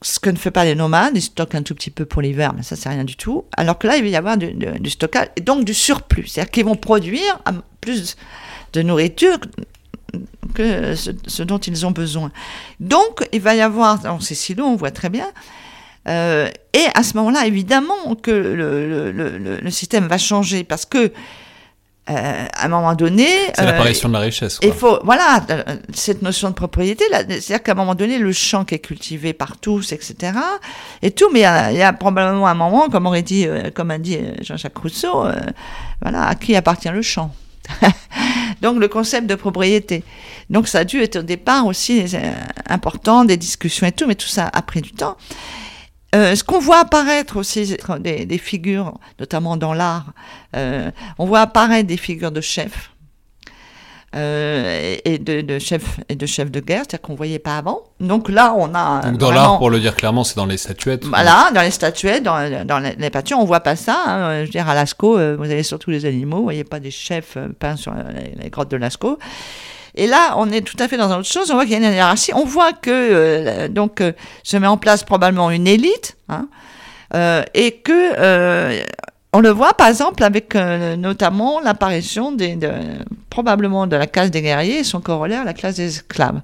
Ce que ne fait pas les nomades, ils stockent un tout petit peu pour l'hiver, mais ça c'est rien du tout. Alors que là, il va y avoir du, du stockage et donc du surplus, c'est-à-dire qu'ils vont produire plus de nourriture que ce, dont ils ont besoin. Donc, il va y avoir dans ces silos, on voit très bien, euh, et à ce moment-là, évidemment que le, le, le, système va changer parce que euh, à un moment donné, c'est l'apparition de la richesse. Il faut, voilà, cette notion de propriété, c'est-à-dire qu'à un moment donné, le champ qui est cultivé par tous, etc., et tout, mais il y, a, probablement un moment, comme aurait dit, euh, comme a dit Jean-Jacques Rousseau, voilà, à qui appartient le champ? <laughs> Donc le concept de propriété. Donc ça a dû être au départ aussi important, des discussions et tout, mais tout ça a pris du temps. Euh, ce qu'on voit apparaître aussi des, des figures, notamment dans l'art, euh, on voit apparaître des figures de chefs euh, et de, de chefs et de chefs de guerre, c'est-à-dire qu'on voyait pas avant. Donc là, on a Donc dans l'art, pour le dire clairement, c'est dans les statuettes. Voilà, dans les statuettes, dans, dans les, peintures, on voit pas ça. Hein. Je veux dire, à Lascaux, vous avez surtout les animaux, vous voyez pas des chefs peints sur les, grottes de Lascaux. Et là, on est tout à fait dans autre chose. On voit qu'il y a une hiérarchie. On voit que euh, donc se met en place probablement une élite, hein, et que on le voit par exemple avec euh, notamment l'apparition probablement de la classe des guerriers et son corollaire, la classe des esclaves.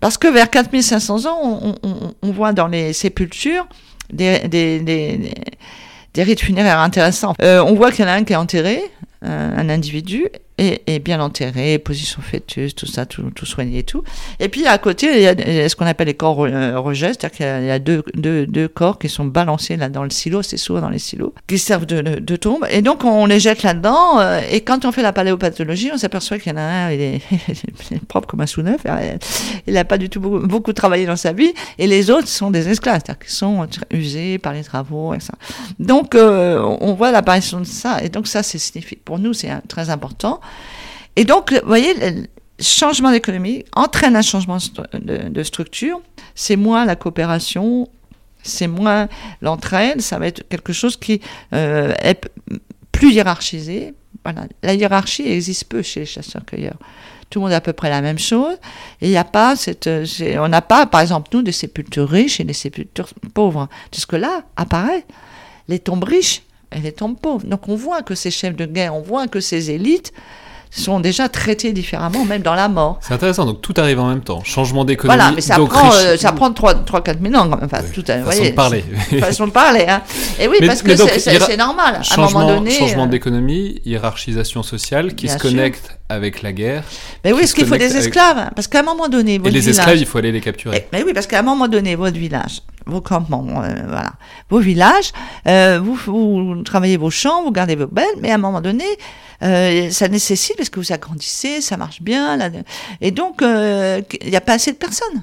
Parce que vers 4500 ans, on, voit dans les sépultures des, des, rites funéraires intéressants. Euh, on voit qu'il y en a un qui est enterré, un individu, est, bien enterré, position fœtus, tout ça, tout, tout, soigné et tout. Et puis à côté, il y a ce qu'on appelle les corps euh, rejets, c'est-à-dire qu'il y a deux, deux, deux, corps qui sont balancés là dans le silo, c'est souvent dans les silos, qui servent de, de, tombe. Et donc on les jette là-dedans. Euh, et quand on fait la paléopathologie, on s'aperçoit qu'il y en a un, il est, <laughs> propre comme un sous-neuf, il n'a pas du tout beaucoup, travaillé dans sa vie. Et les autres sont des esclaves, c'est-à-dire qu'ils sont usés par les travaux, etc. Donc euh, on voit l'apparition de ça. Et donc ça, c'est signifique. Pour nous, c'est très important. Et donc, vous voyez, le changement d'économie entraîne un changement de, structure. C'est moins la coopération, c'est moins l'entraide, ça va être quelque chose qui euh, est plus hiérarchisé. Voilà. La hiérarchie existe peu chez les chasseurs-cueilleurs. Tout le monde a à peu près la même chose. Il n'y a pas cette, on n'a pas, par exemple, nous, des sépultures riches et des sépultures pauvres. Parce que là, apparaît les tombes riches et les tombes pauvres. Donc on voit que ces chefs de guerre, on voit que ces élites, sont déjà traités différemment, même dans la mort. C'est intéressant, donc tout arrive en même temps. Changement d'économie. Voilà, mais ça prend, euh, ça prend 3-4 000 ans. Enfin, tout à, façon voyez, de parler. façon de parler. Hein. Et oui, parce que c'est normal. Changement, à un moment donné. Changement euh, d'économie, hiérarchisation sociale qui se connecte avec la guerre. Mais oui, est-ce qu'il faut des esclaves Parce qu'à un moment donné. Votre Et les esclaves, il faut aller les capturer. mais oui, parce qu'à un moment donné, votre village, vos campements, euh, voilà, vos villages, vous, vous travaillez vos champs, vous gardez vos belles, mais à un moment donné, euh, ça nécessite, parce que vous agrandissez, ça marche bien, là, et donc euh, il n'y a pas assez de personnes.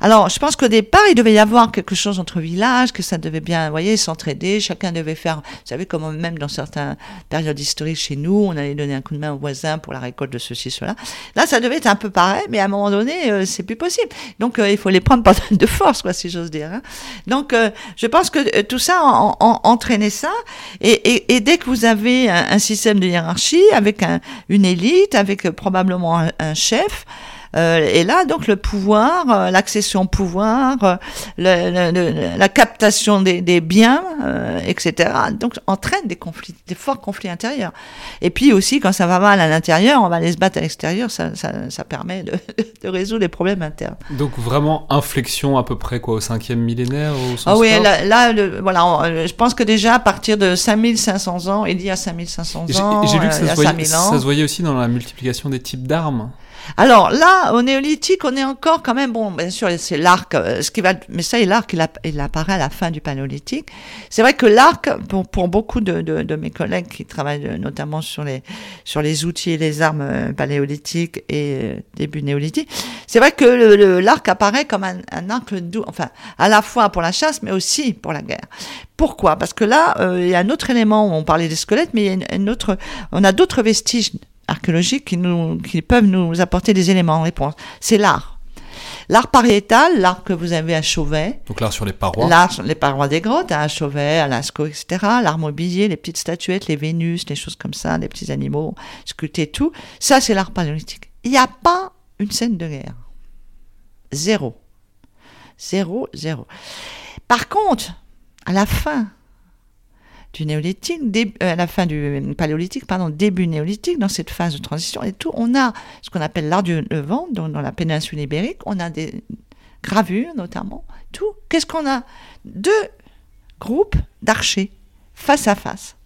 Alors, je pense qu'au départ, il devait y avoir quelque chose entre villages, que ça devait bien, vous voyez, s'entraider. Chacun devait faire, vous savez, comme même dans certaines périodes historiques chez nous, on allait donner un coup de main aux voisins pour la récolte de ceci, cela. Là, ça devait être un peu pareil, mais à un moment donné, euh, c'est plus possible. Donc, euh, il faut les prendre par <laughs> de force, quoi, si j'ose dire. Hein. Donc, euh, je pense que tout ça en, entraînait ça. Et, dès que vous avez un, système de hiérarchie avec une élite, avec probablement un chef, et là, donc, le pouvoir, euh, l'accession au pouvoir, euh, la captation des, des biens, etc., donc, entraîne des conflits, des forts conflits intérieurs. Et puis aussi, quand ça va mal à l'intérieur, on va aller se battre à l'extérieur, ça, ça, ça, permet de, <laughs> de, résoudre les problèmes internes. Donc, vraiment, inflexion à peu près, quoi, au cinquième millénaire au Ah oui, là, là voilà, je pense que déjà, à partir de 5500 ans, il y a 5500 ans, j'ai lu que ça, se voyait, ça se voyait aussi dans la multiplication des types d'armes. Alors là, au néolithique, on est encore quand même, bon, bien sûr, c'est l'arc, euh, ce qui va, mais ça, l'arc, il, apparaît à la fin du paléolithique. C'est vrai que l'arc, pour, pour beaucoup de, de, de, mes collègues qui travaillent euh, notamment sur les, sur les outils et les armes euh, paléolithiques et début néolithique, c'est vrai que l'arc apparaît comme un, un arc doux, enfin, à la fois pour la chasse, mais aussi pour la guerre. Pourquoi? Parce que là, il y a un autre élément, on parlait des squelettes, mais il y a une autre, on a d'autres vestiges archéologiques qui, nous, qui peuvent nous apporter des éléments en réponse. C'est l'art. L'art pariétal, l'art que vous avez à Chauvet. Donc l'art sur les parois. L'art sur les parois des grottes, hein, à Chauvet, à Lascaux, etc. L'art mobilier, les petites statuettes, les Vénus, les choses comme ça, les petits animaux sculptés, tout. Ça, c'est l'art paléolithique. Il n'y a pas une scène de guerre. Zéro. Zéro, zéro. Par contre, à la fin du néolithique, euh, à la fin du paléolithique, pardon, début néolithique, dans cette phase de transition et tout, on a ce qu'on appelle l'art du Levant, dans, la péninsule ibérique, on a des gravures notamment, tout. Qu'est-ce qu'on a? Deux groupes d'archers face à face.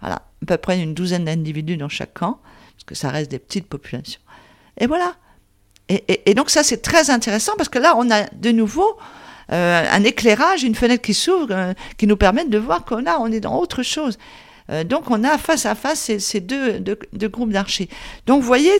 Voilà, à peu près une douzaine d'individus dans chaque camp, parce que ça reste des petites populations. Et voilà. Et, donc ça, c'est très intéressant, parce que là, on a de nouveau un éclairage, une fenêtre qui s'ouvre, euh, qui nous permettent de voir qu'on a, on est dans autre chose. Euh, donc on a face à face ces, deux, groupes d'archers. Donc vous voyez,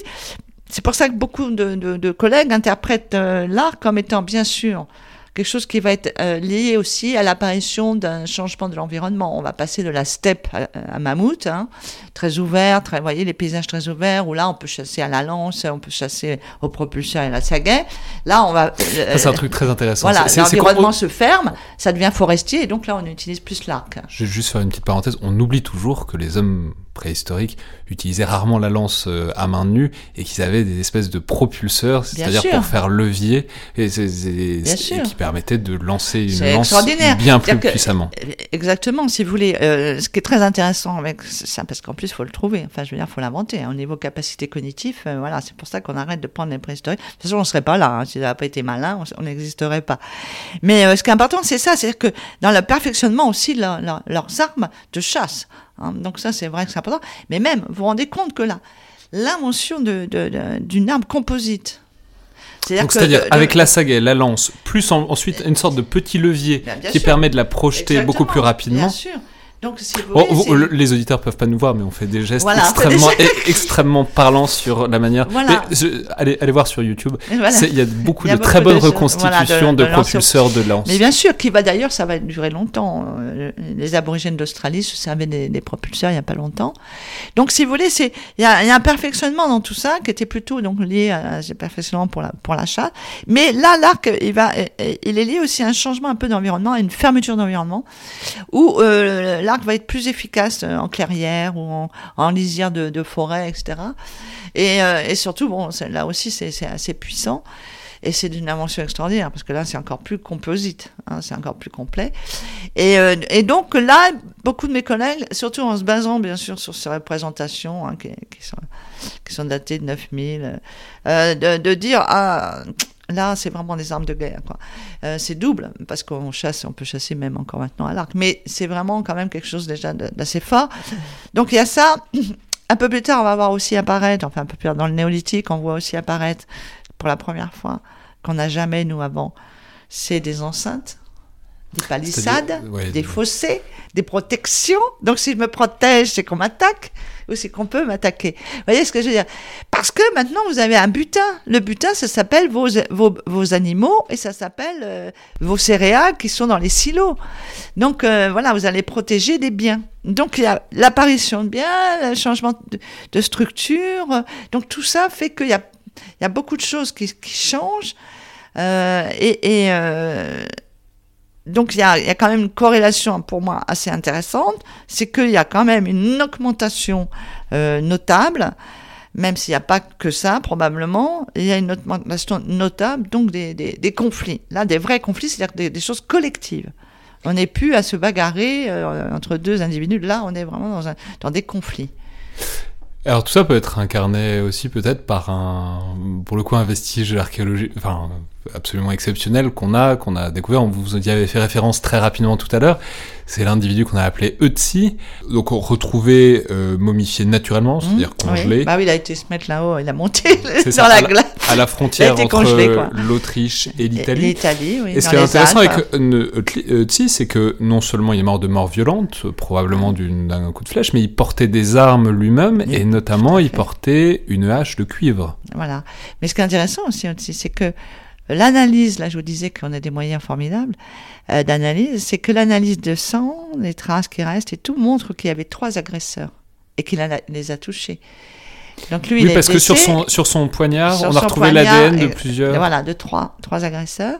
c'est pour ça que beaucoup de collègues interprètent l'art comme étant bien sûr quelque chose qui va être euh, lié aussi à l'apparition d'un changement de l'environnement. On va passer de la steppe à, mammouth, hein, très ouvert, très, vous voyez les paysages très ouverts, où là on peut chasser à la lance, on peut chasser au propulseur et à la sagaie. Là on va... Euh, c'est un truc très intéressant. Voilà, l'environnement se ferme, ça devient forestier, et donc là on utilise plus l'arc. Je vais juste faire une petite parenthèse, on oublie toujours que les hommes préhistoriques utilisaient rarement la lance euh, à main nue et qu'ils avaient des espèces de propulseurs, c'est-à-dire pour faire levier, et, qui permettaient de lancer une lance bien plus puissamment. Exactement, si vous voulez. Euh, ce qui est très intéressant avec ça, parce qu'en plus, il faut le trouver. Enfin, je veux dire, il faut l'inventer. Hein. Au niveau capacité cognitive, euh, voilà, c'est pour ça qu'on arrête de prendre les préhistoriques. De toute façon, on ne serait pas là. Hein. Si ça n'avait pas été malin, on n'existerait pas. Mais ce qui est important, c'est ça, c'est-à-dire que dans le perfectionnement aussi, leurs armes de chasse. Hein. Donc ça, c'est vrai que c'est important. Mais même, vous vous rendez compte que là, l'invention d'une de, arme composite, c'est-à-dire avec la saga, la lance, plus ensuite une sorte de petit levier qui permet de la projeter beaucoup plus rapidement. Bien sûr. Donc, les auditeurs peuvent pas nous voir, mais on fait des gestes <laughs> extrêmement, extrêmement parlants sur la manière. allez, allez, voir sur YouTube. Il y a beaucoup de très bonnes reconstitutions de, propulseurs de lance. Mais bien sûr, qui va d'ailleurs, ça va durer longtemps. Euh, les aborigènes d'Australie se servaient des, propulseurs il y a pas longtemps. Donc, si vous voulez, c'est il y, a un perfectionnement dans tout ça qui était plutôt donc lié à ce perfectionnement pour la pour l'achat. Mais là, l'arc, il va, il est lié aussi à un changement un peu d'environnement, à une fermeture d'environnement où euh, va être plus efficace euh, en clairière ou en, lisière de, forêt, etc. Euh, et, surtout, bon, là aussi, c'est assez puissant. Et c'est d'une invention extraordinaire, parce que là, c'est encore plus composite, hein, c'est encore plus complet. Euh, et, donc là, beaucoup de mes collègues, surtout en se basant bien sûr sur ces représentations hein, qui, sont, datées de 9000, de, de dire, ah, Là, c'est vraiment des armes de guerre. Euh, c'est double, parce qu'on chasse, on peut chasser même encore maintenant à l'arc. Mais c'est vraiment quand même quelque chose déjà d'assez fort. Donc il y a ça. <clears throat> Un peu plus tard, on va voir aussi apparaître, enfin un peu plus tard dans le néolithique, on voit aussi apparaître pour la première fois qu'on n'a jamais, nous, avant, c'est des enceintes des palissades, des fossés, des protections. Donc si je me protège, c'est qu'on m'attaque ou c'est qu'on peut m'attaquer. Vous voyez ce que je veux dire? Parce que maintenant, vous avez un butin. Le butin, ça s'appelle vos, vos, animaux et ça s'appelle euh, vos céréales qui sont dans les silos. Donc euh, voilà, vous allez protéger des biens. Donc il y a l'apparition de biens, le changement de, structure. Donc tout ça fait qu'il y a, il y a beaucoup de choses qui, changent. Euh, et, et donc il y, a, quand même une corrélation pour moi assez intéressante, c'est qu'il y a quand même une augmentation euh, notable, même s'il n'y a pas que ça probablement, il y a une augmentation notable donc des, conflits, là des vrais conflits, c'est-à-dire des, choses collectives. On n'est plus à se bagarrer euh, entre deux individus, là on est vraiment dans, des conflits. Alors tout ça peut être incarné aussi peut-être par un, pour le coup, un vestige archéologique, enfin absolument exceptionnel qu'on a, qu'on a découvert. On vous y avait fait référence très rapidement tout à l'heure. C'est l'individu qu'on a appelé Ötzi, donc retrouvé euh, momifié naturellement, c'est-à-dire mmh, congelé. Bah oui, il a été se mettre là-haut, il a monté <laughs> <laughs> dans la glace. À la frontière entre l'Autriche et l'Italie. L'Italie, oui. Et ce qui est intéressant avec Ötzi, c'est que non seulement il est mort de mort violente, probablement d'un coup de flèche, mais il portait des armes lui-même, et notamment il portait une hache de cuivre. Voilà. Mais ce qui est intéressant aussi, c'est que L'analyse, là je vous disais qu'on a des moyens formidables euh, d'analyse, c'est que l'analyse de sang, les traces qui restent et tout montre qu'il y avait trois agresseurs et qu'il les a touchés. Donc lui, oui, il parce que sur son, sur son poignard, on a retrouvé l'ADN de plusieurs. Voilà, de trois, trois agresseurs.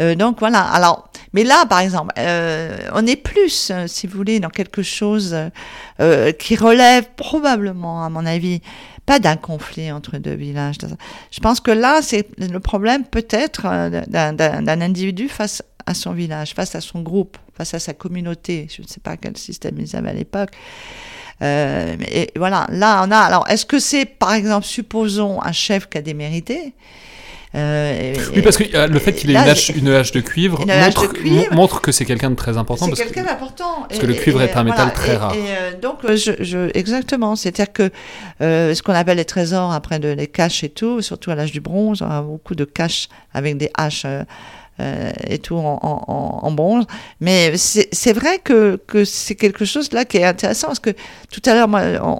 Euh, donc voilà. Alors, Mais là, par exemple, euh, on est plus, euh, si vous voulez, dans quelque chose qui relève probablement, à mon avis, pas d'un conflit entre deux villages. Je pense que là, c'est le problème peut-être d'un individu face à son village, face à son groupe, face à sa communauté. Je ne sais pas quel système ils avaient à l'époque. Euh, et voilà, là on a. Alors, est-ce que c'est, par exemple, supposons un chef qui a démérité euh, oui, parce que euh, le fait qu'il ait une hache, une hache, de cuivre, montre, montre, que c'est quelqu'un de très important. C'est quelqu'un d'important. Parce que le cuivre est un métal très rare. Et, euh, donc, je, je, exactement. C'est-à-dire que euh, ce qu'on appelle les trésors après de, les caches et tout, surtout à l'âge du bronze, on a beaucoup de caches avec des haches et tout en, bronze. Mais c'est vrai que, c'est quelque chose là qui est intéressant parce que tout à l'heure,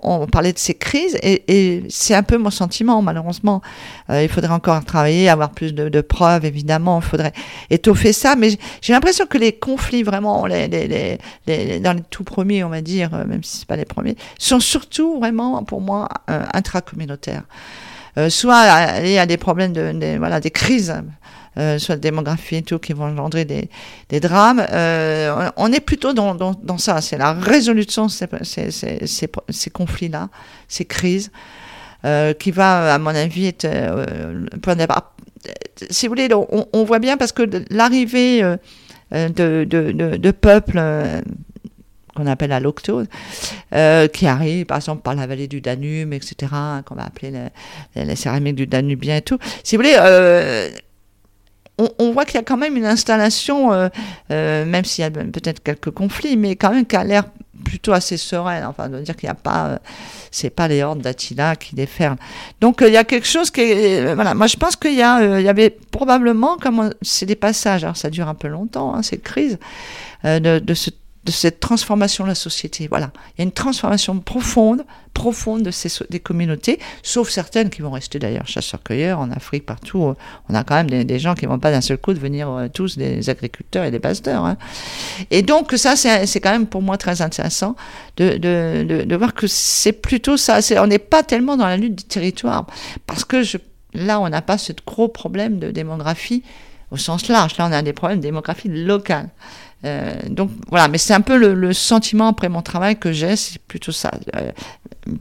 on, parlait de ces crises et, c'est un peu mon sentiment, malheureusement. Euh, il faudrait encore travailler, avoir plus de, preuves, évidemment. Il faudrait étoffer ça. Mais j'ai l'impression que les conflits, vraiment, dans les tout premiers, on va dire, euh, même si c'est pas les premiers, sont surtout vraiment, pour moi, euh, intracommunautaires. Euh, soit il y a des problèmes de voilà des crises euh, soit de démographie et tout, qui vont engendrer des, drames. Euh, on est plutôt dans, ça, c'est la résolution de ces, conflits-là, ces crises, euh, qui va, à mon avis, être euh, point départ. Si vous voulez, on, voit bien parce que l'arrivée de, peuples qu'on appelle la loctose, euh, qui arrive par exemple par la vallée du Danube, etc., qu'on va appeler les, les céramiques du Danubien et tout. Si vous voulez, on, voit qu'il y a quand même une installation, euh, euh, même s'il y a peut-être quelques conflits, mais quand même qui a l'air plutôt assez sereine. Enfin, de dire qu'il n'y a pas, euh, c'est pas les hordes d'Attila qui déferlent. Donc il y a quelque chose qui, voilà. Moi, je pense qu'il y a, il y avait probablement, comme c'est des passages. Alors ça dure un peu longtemps, hein, cette crise, de, de ce de cette transformation de la société. Voilà, il y a une transformation profonde, profonde de ces des communautés, sauf certaines qui vont rester d'ailleurs chasseurs-cueilleurs en Afrique partout. On a quand même des, gens qui vont pas d'un seul coup devenir euh, tous des agriculteurs et des pasteurs. Hein. Et donc ça, c'est quand même pour moi très intéressant de, de, de, de voir que c'est plutôt ça. on n'est pas tellement dans la lutte du territoire parce que je, là, on n'a pas ce gros problème de démographie au sens large. Là, on a des problèmes de démographie locale. Euh, donc voilà, mais c'est un peu le, le, sentiment après mon travail que j'ai, c'est plutôt ça. Euh,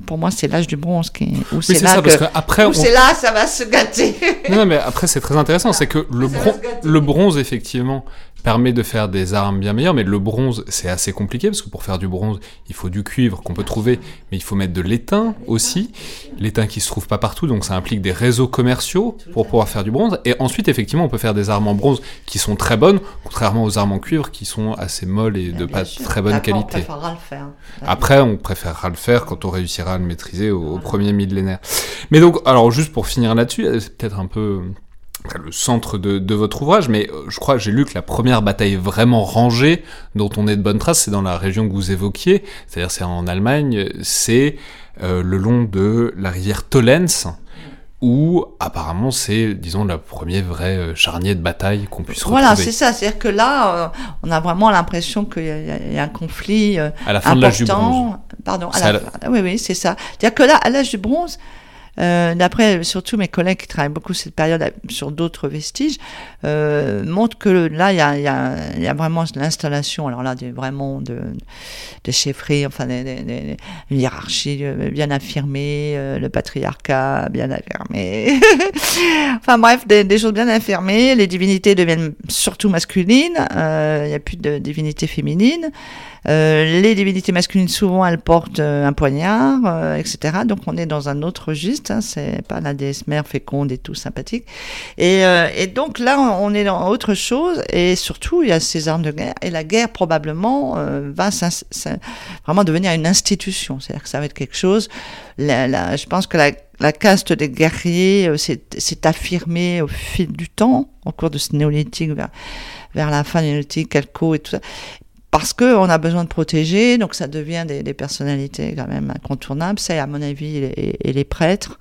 pour moi, c'est l'âge du bronze qui où c'est là ça, que, après, on... c'est là ça va se gâter. non, mais après c'est très intéressant, c'est que le, bron le bronze effectivement permet de faire des armes bien meilleures, mais le bronze, c'est assez compliqué, parce que pour faire du bronze, il faut du cuivre qu'on peut trouver, mais il faut mettre de l'étain aussi, l'étain qui se trouve pas partout, donc ça implique des réseaux commerciaux pour pouvoir faire du bronze, et ensuite, effectivement, on peut faire des armes en bronze qui sont très bonnes, contrairement aux armes en cuivre qui sont assez molles et de pas sûr. très bonne Après, qualité. On préférera le faire. Après, on préférera le faire quand on réussira à le maîtriser au, voilà. au premier millénaire. Mais donc, alors juste pour finir là-dessus, c'est peut-être un peu le centre de, de, votre ouvrage, mais je crois j'ai lu que la première bataille vraiment rangée dont on est de bonne trace, c'est dans la région que vous évoquiez, c'est-à-dire c'est en Allemagne, c'est euh, le long de la rivière Tollenz, où apparemment c'est, disons, le premier vrai euh, charnier de bataille qu'on puisse retrouver. Voilà, c'est ça. C'est-à-dire que là, euh, on a vraiment l'impression qu'il y, y, a un conflit euh, à la fin important. de l'âge du bronze. Pardon, à la, la... oui, oui, c'est ça. C'est-à-dire que là, à l'âge du bronze, euh, d'après surtout mes collègues qui travaillent beaucoup cette période sur d'autres vestiges, euh, montrent que là, il y a, y, a, vraiment l'installation, alors là, vraiment de, de chefferie, enfin, des, des, une hiérarchie bien affirmée, euh, le patriarcat bien affirmé. <laughs> enfin bref, des, choses bien affirmées, les divinités deviennent surtout masculines, euh, il n'y a plus de divinités féminines. Euh, les divinités masculines, souvent, elles portent euh, un poignard, euh, etc. Donc, on est dans un autre registre. Hein, c'est pas la déesse mère féconde et tout sympathique. Et, donc là, on est dans autre chose. Et surtout, il y a ces armes de guerre. Et la guerre, probablement, va vraiment devenir une institution. C'est-à-dire que ça va être quelque chose. Je pense que la, la caste des guerriers s'est affirmée au fil du temps, au cours de ce néolithique vers, vers la fin du néolithique, Calco et tout ça parce qu'on a besoin de protéger, donc ça devient des, personnalités quand même incontournables. C'est à mon avis et les prêtres.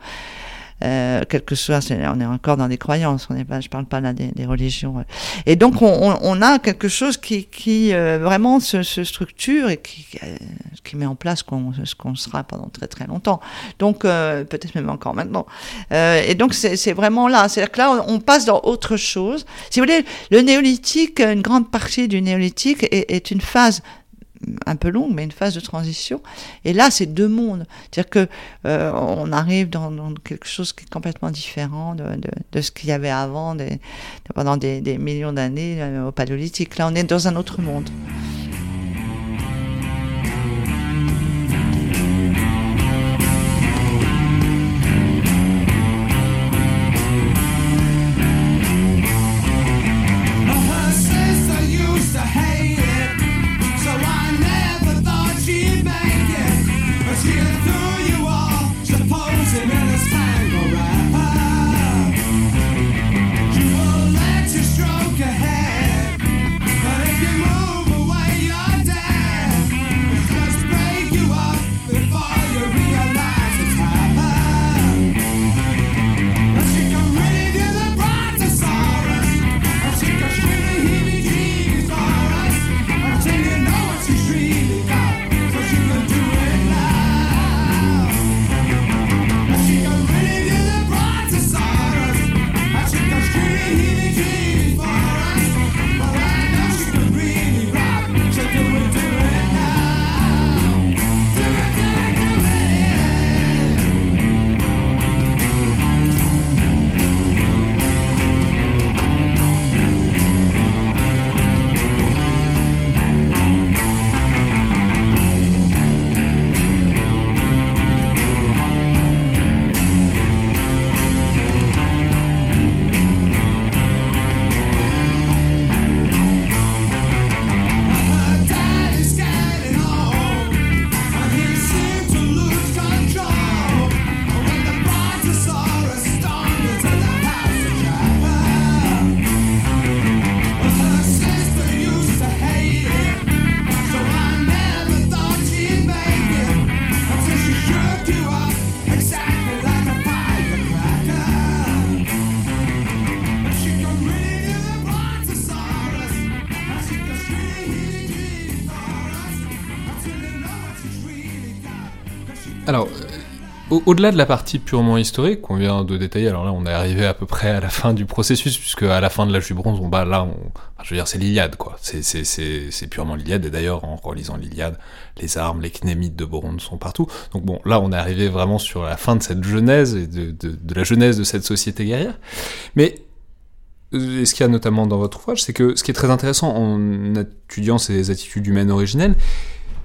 Euh, quelque chose. On est encore dans des croyances. On n'est pas, je parle pas là des, religions. Et donc on, on, a quelque chose qui, qui euh, vraiment se, se, structure et qui, euh, qui met en place ce qu'on sera pendant très très longtemps. Donc peut-être même encore maintenant. et donc c'est vraiment là. C'est-à-dire que là on, passe dans autre chose. Si vous voulez, le néolithique, une grande partie du néolithique est, est une phase un peu longue, mais une phase de transition. Et là, c'est deux mondes. C'est-à-dire que euh, on arrive dans, quelque chose qui est complètement différent de, de, ce qu'il y avait avant, pendant des, des millions d'années euh, au paléolithique. Là, on est dans un autre monde. Au-delà de la partie purement historique qu'on vient de détailler, alors là on est arrivé à peu près à la fin du processus, puisque à la fin de l'âge du bronze, on, bah là, je veux dire, c'est l'Iliade, quoi. C'est purement l'Iliade, et d'ailleurs, en relisant l'Iliade, les armes, les knémites de bronze sont partout. Donc bon, là on est arrivé vraiment sur la fin de cette genèse, de, de, la genèse de cette société guerrière. Mais euh, ce qu'il y a notamment dans votre ouvrage, c'est que ce qui est très intéressant en étudiant ces attitudes humaines originelles,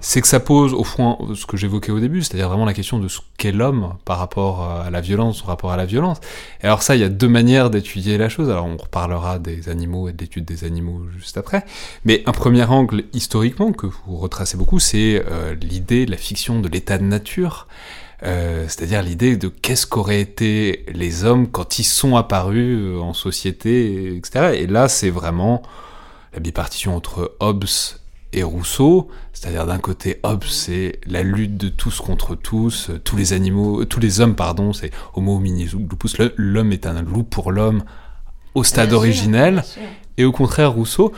c'est que ça pose au fond ce que j'évoquais au début, c'est-à-dire vraiment la question de ce qu'est l'homme par rapport à la violence, son rapport à la violence. Et alors ça, il y a deux manières d'étudier la chose. Alors on reparlera des animaux et de l'étude des animaux juste après. Mais un premier angle historiquement que vous retracez beaucoup, c'est euh, l'idée, la fiction de l'état de nature. Euh, c'est-à-dire l'idée de qu'est-ce qu'auraient été les hommes quand ils sont apparus euh, en société, etc. Et là, c'est vraiment la bipartition entre Hobbes et Rousseau, c'est-à-dire d'un côté Hobbes c'est la lutte de tous contre tous, euh, tous les animaux, euh, tous les hommes pardon, c'est Homo hominis lupus, l'homme est un loup pour l'homme au stade originel, et au contraire Rousseau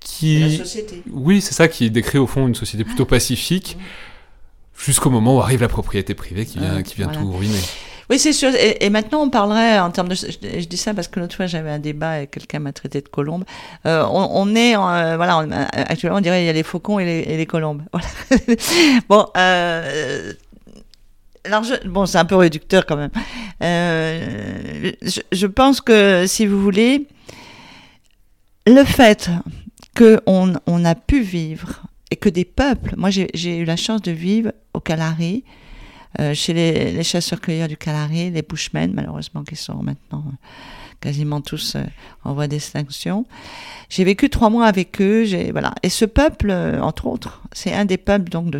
qui, oui c'est ça qui décrit au fond une société plutôt pacifique, jusqu'au moment où arrive la propriété privée qui vient, qui vient tout ruiner. Oui, c'est sûr. Et, maintenant, on parlerait en termes de. Je, dis ça parce que l'autre fois, j'avais un débat et quelqu'un m'a traité de colombe. Euh, on, est. Euh, voilà, actuellement, on dirait il y a les faucons et les, colombes. <laughs> Voilà. bon. Euh, alors, bon, c'est un peu réducteur quand même. Euh, je, pense que, si vous voulez, le fait qu'on on a pu vivre et que des peuples, moi j'ai eu la chance de vivre au Calari, euh, chez les, chasseurs-cueilleurs du Calari, les Bushmen, malheureusement, qui sont maintenant euh, quasiment tous euh, en voie d'extinction. J'ai vécu trois mois avec eux, voilà. Et ce peuple, entre autres, c'est un des peuples donc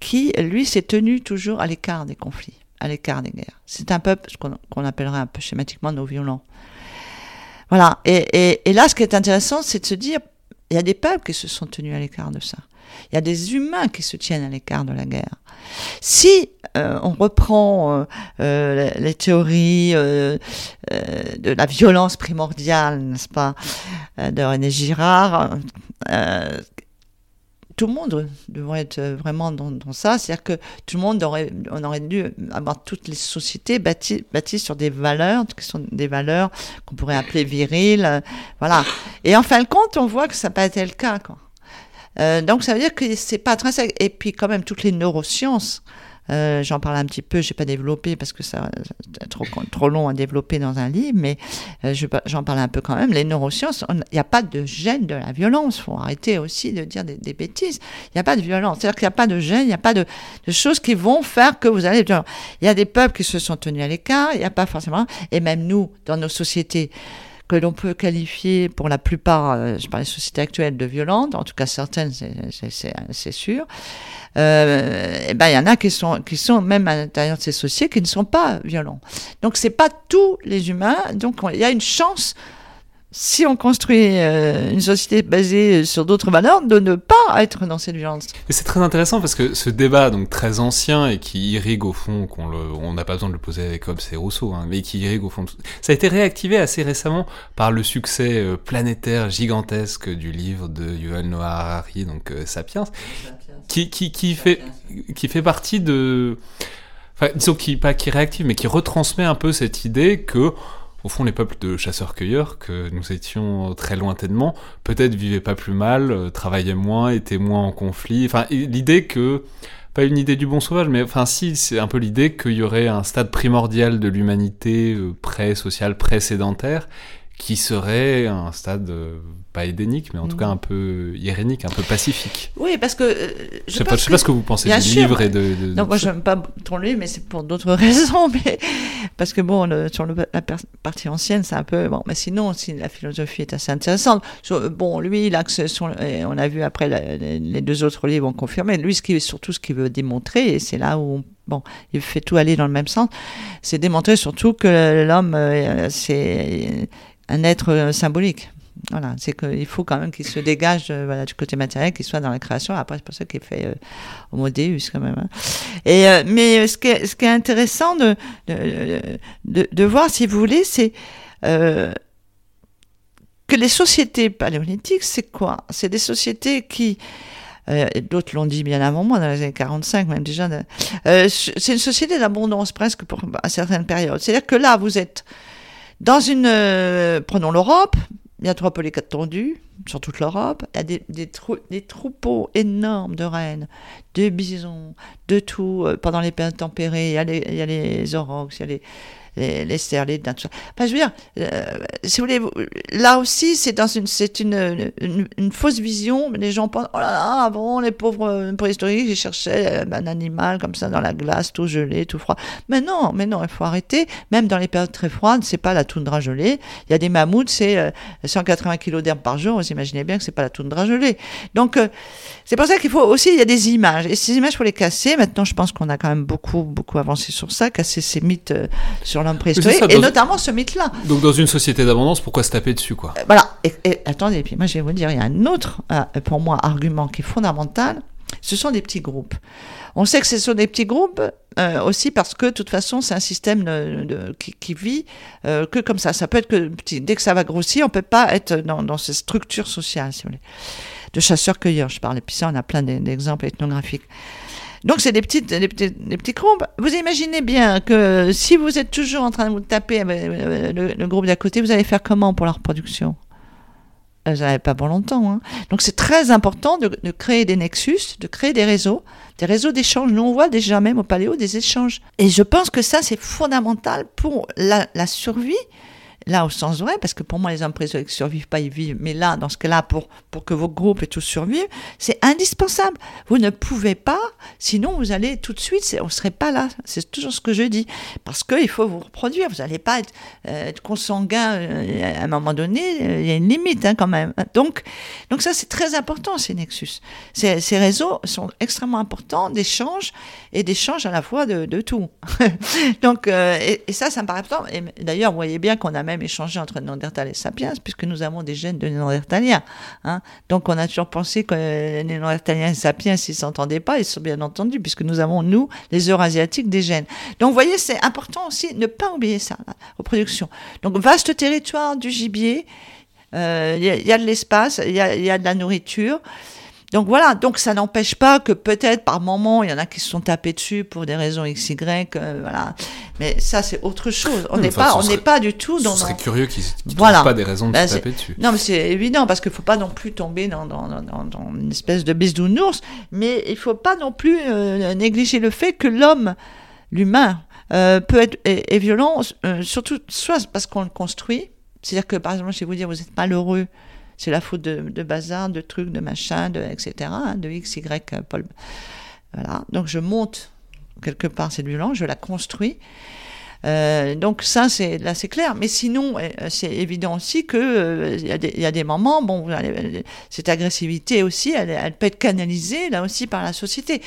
qui, lui, s'est tenu toujours à l'écart des conflits, à l'écart des guerres. C'est un peuple qu'on appellerait un peu schématiquement non violent. Voilà. Et là, ce qui est intéressant, c'est de se dire, il y a des peuples qui se sont tenus à l'écart de ça. Il y a des humains qui se tiennent à l'écart de la guerre. Si euh, on reprend euh, euh, les théories de la violence primordiale, n'est-ce pas, de René Girard, tout le monde devrait être vraiment dans, ça. C'est-à-dire que tout le monde aurait, on aurait dû avoir toutes les sociétés bâties, sur des valeurs, qui sont des valeurs qu'on pourrait appeler viriles. voilà. Et en fin de compte, on voit que ça n'a pas été le cas. Quoi. Euh, donc ça veut dire que c'est pas très et puis quand même toutes les neurosciences euh, j'en parle un petit peu, j'ai pas développé parce que ça trop, trop long à développer dans un livre, mais euh, j'en parle un peu quand même. Les neurosciences, il n'y a pas de gène de la violence. faut arrêter aussi de dire des, bêtises. Il n'y a pas de violence. C'est-à-dire qu'il n'y a pas de gène, il n'y a pas de, de, choses qui vont faire que vous allez. Il y a des peuples qui se sont tenus à l'écart, il n'y a pas forcément. Et même nous, dans nos sociétés, que l'on peut qualifier pour la plupart, euh, je parle des sociétés actuelles, de violentes, en tout cas certaines, c'est sûr. Euh, eh ben il y en a qui sont qui sont même à l'intérieur de ces sociétés qui ne sont pas violents. Donc c'est pas tous les humains. Donc il y a une chance si on construit euh, une société basée sur d'autres valeurs, de ne pas être dans cette violence. Et c'est très intéressant parce que ce débat, donc très ancien et qui irrigue au fond, qu'on on n'a pas besoin de le poser avec Hobbes et Rousseau, hein, mais qui irrigue au fond, ça a été réactivé assez récemment par le succès euh, planétaire gigantesque du livre de Yuval Noah Harari, donc euh, Sapiens, qui, qui, qui, fait, qui fait partie de... Enfin, disons qui, pas qui réactive, mais qui retransmet un peu cette idée que au fond, les peuples de chasseurs-cueilleurs, que nous étions très lointainement, peut-être vivaient pas plus mal, euh, travaillaient moins, étaient moins en conflit. Enfin, l'idée que pas une idée du bon sauvage, mais enfin si, c'est un peu l'idée qu'il y aurait un stade primordial de l'humanité euh, pré-social, pré-sédentaire, qui serait un stade euh, pas édénique, mais en tout cas mm. un peu irénique, un peu pacifique. Oui, parce que euh, je, sais pas, sais pas ce que vous pensez du livre et de. de non, moi je n'aime pas trop lui, mais c'est pour d'autres <laughs> raisons. Mais <laughs> parce que bon, sur la partie ancienne, c'est un peu bon. Mais sinon, si la philosophie est assez intéressante. Bon, lui, il a on a vu après les deux autres livres ont confirmé. Lui, ce qui surtout ce qu'il veut démontrer, et c'est là où bon, il fait tout aller dans le même sens, c'est démontrer surtout que l'homme, euh, c'est un être euh, symbolique. Voilà, c'est qu'il faut quand même qu'il se dégage euh, voilà, du côté matériel, qu'il soit dans la création. Après, c'est pour ça qu'il fait euh, Homo Deus quand même. Hein. Et, euh, mais ce qui, est, ce qui est intéressant de, de, voir, si vous voulez, c'est que les sociétés paléolithiques, c'est quoi? C'est des sociétés qui... D'autres l'ont dit bien avant moi, dans les années 45 même déjà. c'est une société d'abondance presque pour à certaines périodes. C'est-à-dire que là, vous êtes dans une, euh, prenons l'Europe, il y a trois polycats tendus sur toute l'Europe. Il y a des, troupeaux énormes de rennes, de bisons, de tout. Euh, pendant les périodes tempérées, il y a les, il il y a les, les, les sterlites, tout ça. Enfin, je veux dire, euh, si vous voulez, là aussi, c'est dans une, c'est une, une, fausse vision. Les gens pensent, oh là là, bon, les pauvres euh, préhistoriques, ils cherchaient euh, un animal comme ça dans la glace, tout gelé, tout froid. Mais non, mais non, il faut arrêter. Même dans les périodes très froides, c'est pas la toundra gelée. Il y a des mammouths, c'est 180 kilos d'herbe par jour. Vous imaginez bien que c'est pas la toundra gelée. Donc, c'est pour ça qu'il faut aussi, il y a des images. Et ces images, il faut les casser. Maintenant, je pense qu'on a quand même beaucoup, beaucoup avancé sur ça, casser ces mythes sur et notamment ce mythe-là. Donc dans une société d'abondance, pourquoi se taper dessus quoi? Euh, Voilà. Et, attendez, puis moi je vais vous dire, il y a un autre, euh, pour moi, argument qui est fondamental. Ce sont des petits groupes. On sait que ce sont des petits groupes euh, aussi parce que de toute façon c'est un système de, qui, vit que comme ça. Ça peut être que petit. Dès que ça va grossir, on peut pas être dans, dans ces structures sociales, si vous voulez. De chasseurs-cueilleurs, je parle. Et puis ça, on a plein d'exemples ethnographiques. Donc c'est des petites, des, petits groupes. Vous imaginez bien que si vous êtes toujours en train de vous taper avec euh, le, groupe d'à côté, vous allez faire comment pour la reproduction? Euh, Vous n'avez pas pour longtemps. Hein. Donc c'est très important de, créer des nexus, de créer des réseaux, des réseaux d'échanges. Nous on voit déjà même au paléo des échanges. Et je pense que ça c'est fondamental pour la survie là au sens vrai, parce que pour moi les hommes qui ne survivent pas, ils vivent, mais là, dans ce cas-là, pour, pour que vos groupes et tout survivent, c'est indispensable. Vous ne pouvez pas, sinon vous allez tout de suite, on ne serait pas là. C'est toujours ce que je dis. Parce qu'il faut vous reproduire, vous n'allez pas être, euh, consanguin euh, à un moment donné, euh, il y a une limite hein, quand même. Donc, donc ça c'est très important ces nexus. Ces, réseaux sont extrêmement importants d'échanges et d'échanges à la fois de, tout. <laughs> donc, et, ça, ça me paraît important. D'ailleurs, vous voyez bien qu'on a même échangé entre Néandertal et Sapiens, puisque nous avons des gènes de Néandertaliens. Hein. Donc on a toujours pensé que les Néandertaliens et Sapiens, ils s'entendaient pas, ils sont bien entendus, puisque nous avons, nous, les Eurasiatiques, des gènes. Donc vous voyez, c'est important aussi ne pas oublier ça, la reproduction. Donc vaste territoire du gibier, il euh, y, a de l'espace, il y y a de la nourriture. Donc voilà, donc ça n'empêche pas que peut-être par moment il y en a qui se sont tapés dessus pour des raisons x y, euh, voilà. Mais ça c'est autre chose. On n'est pas, on n'est pas du tout dans. Ce serait curieux qu'ils ne voilà. pas des raisons de ben, se taper dessus. Non mais c'est évident parce qu'il faut pas non plus tomber dans, dans, dans, dans une espèce de bisounours, mais il faut pas non plus euh, négliger le fait que l'homme, l'humain, euh, peut être est, violent, surtout soit parce qu'on le construit, c'est-à-dire que par exemple je vais vous dire vous êtes malheureux c'est la faute de, bazar, de trucs, de machin, de, etc., hein, de X, Y, euh, Paul. Voilà. Donc je monte quelque part cette violence, je la construis. Euh, donc ça, c'est là, c'est clair. Mais sinon, euh, c'est évident aussi que il y, y, a des moments, bon, cette agressivité aussi, elle, peut être canalisée là aussi par la société.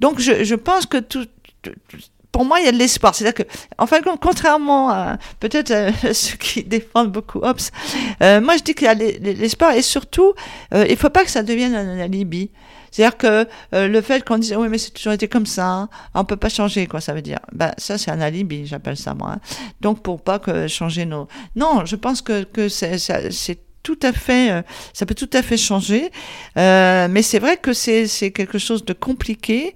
Donc je, je pense que tout, pour moi, il y a de l'espoir. C'est-à-dire que, en fin de compte, contrairement à peut-être euh, <laughs> ceux qui défendent beaucoup Hobbes, euh, moi je dis qu'il y a l'espoir et surtout, euh, il ne faut pas que ça devienne un alibi. C'est-à-dire que le fait qu'on dise oui mais c'est toujours été comme ça, hein, on peut pas changer quoi ça veut dire. Ben ça c'est un alibi, j'appelle ça moi. Hein. Donc pour pas que changer nos. Non, je pense que que c'est tout à fait, ça peut tout à fait changer, mais c'est vrai que c'est quelque chose de compliqué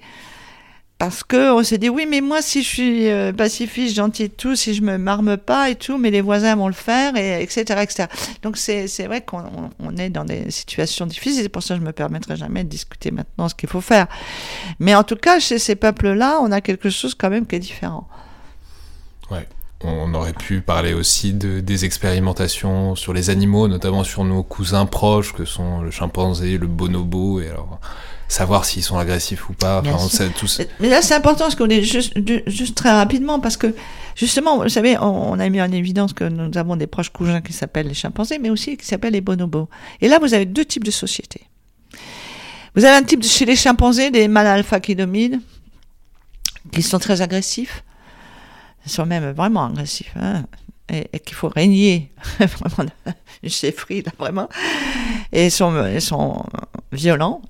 parce que on s'est dit oui mais moi si je suis euh, pacifiste gentil et tout si je me marme pas et tout mais les voisins vont le faire et etc etc donc c'est vrai qu'on on est dans des situations difficiles. C'est pour ça que je me permettrai jamais de discuter maintenant ce qu'il faut faire. Mais en tout cas chez ces peuples là on a quelque chose quand même qui est différent. Ouais. On aurait pu parler aussi de, des expérimentations sur les animaux, notamment sur nos cousins proches que sont le chimpanzé, le bonobo, et alors savoir s'ils sont agressifs ou pas. Enfin. Mais là, c'est important parce qu'on est juste, juste très rapidement parce que justement, vous savez, on, a mis en évidence que nous avons des proches cousins qui s'appellent les chimpanzés, mais aussi qui s'appellent les bonobos. Et là, vous avez deux types de sociétés. Vous avez un type chez les chimpanzés des mâles alpha qui dominent, qui sont très agressifs. Ils sont même vraiment agressifs. Hein et, qu'il faut régner. <laughs> Vraiment une <laughs> chefferie là vraiment. Et ils sont, ils sont violents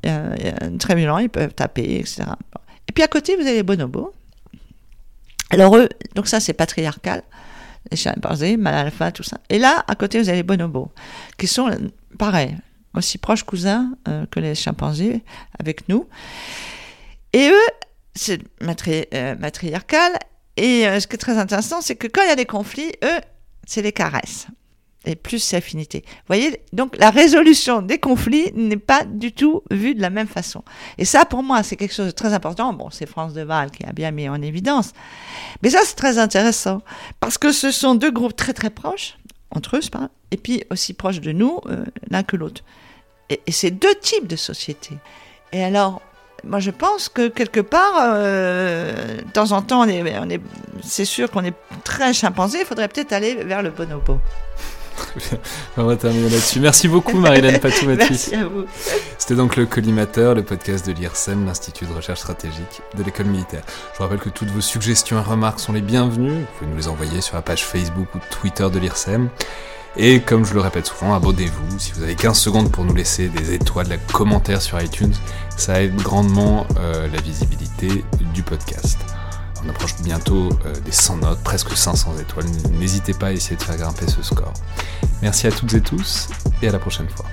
très violents ils peuvent taper etc et puis à côté vous avez les bonobos. Alors eux donc ça c'est patriarcal les chimpanzés mal alpha tout ça. Et là à côté vous avez les bonobos qui sont pareil aussi proches cousins euh, que les chimpanzés avec nous. Et eux c'est euh, matriarcal et euh, ce qui est très intéressant, c'est que quand il y a des conflits, eux, c'est les caresses. Et plus c'est affinité. Vous voyez, donc la résolution des conflits n'est pas du tout vue de la même façon. Et ça, pour moi, c'est quelque chose de très important. Bon, c'est France de Val qui a bien mis en évidence. Mais ça, c'est très intéressant. Parce que ce sont deux groupes très très proches, entre eux, pas, et puis aussi proches de nous, euh, l'un que l'autre. Et, et c'est deux types de sociétés. Et alors, moi, je pense que quelque part, euh, de temps en temps, on est, on est, c'est sûr qu'on est très chimpanzé. Il faudrait peut-être aller vers le bonobo. Très <laughs> bien. On va terminer là-dessus. Merci beaucoup, Marilène Patoumati. <laughs> Merci à vous. C'était donc le Collimateur, le podcast de l'IRSEM, l'Institut de recherche stratégique de l'école militaire. Je vous rappelle que toutes vos suggestions et remarques sont les bienvenues. Vous pouvez nous les envoyer sur la page Facebook ou Twitter de l'IRSEM. Et comme je le répète souvent, abonnez-vous. Si vous avez 15 secondes pour nous laisser des étoiles, des commentaires sur iTunes, ça aide grandement euh, la visibilité du podcast. On approche bientôt euh, des 100 notes, presque 500 étoiles. N'hésitez pas à essayer de faire grimper ce score. Merci à toutes et tous et à la prochaine fois.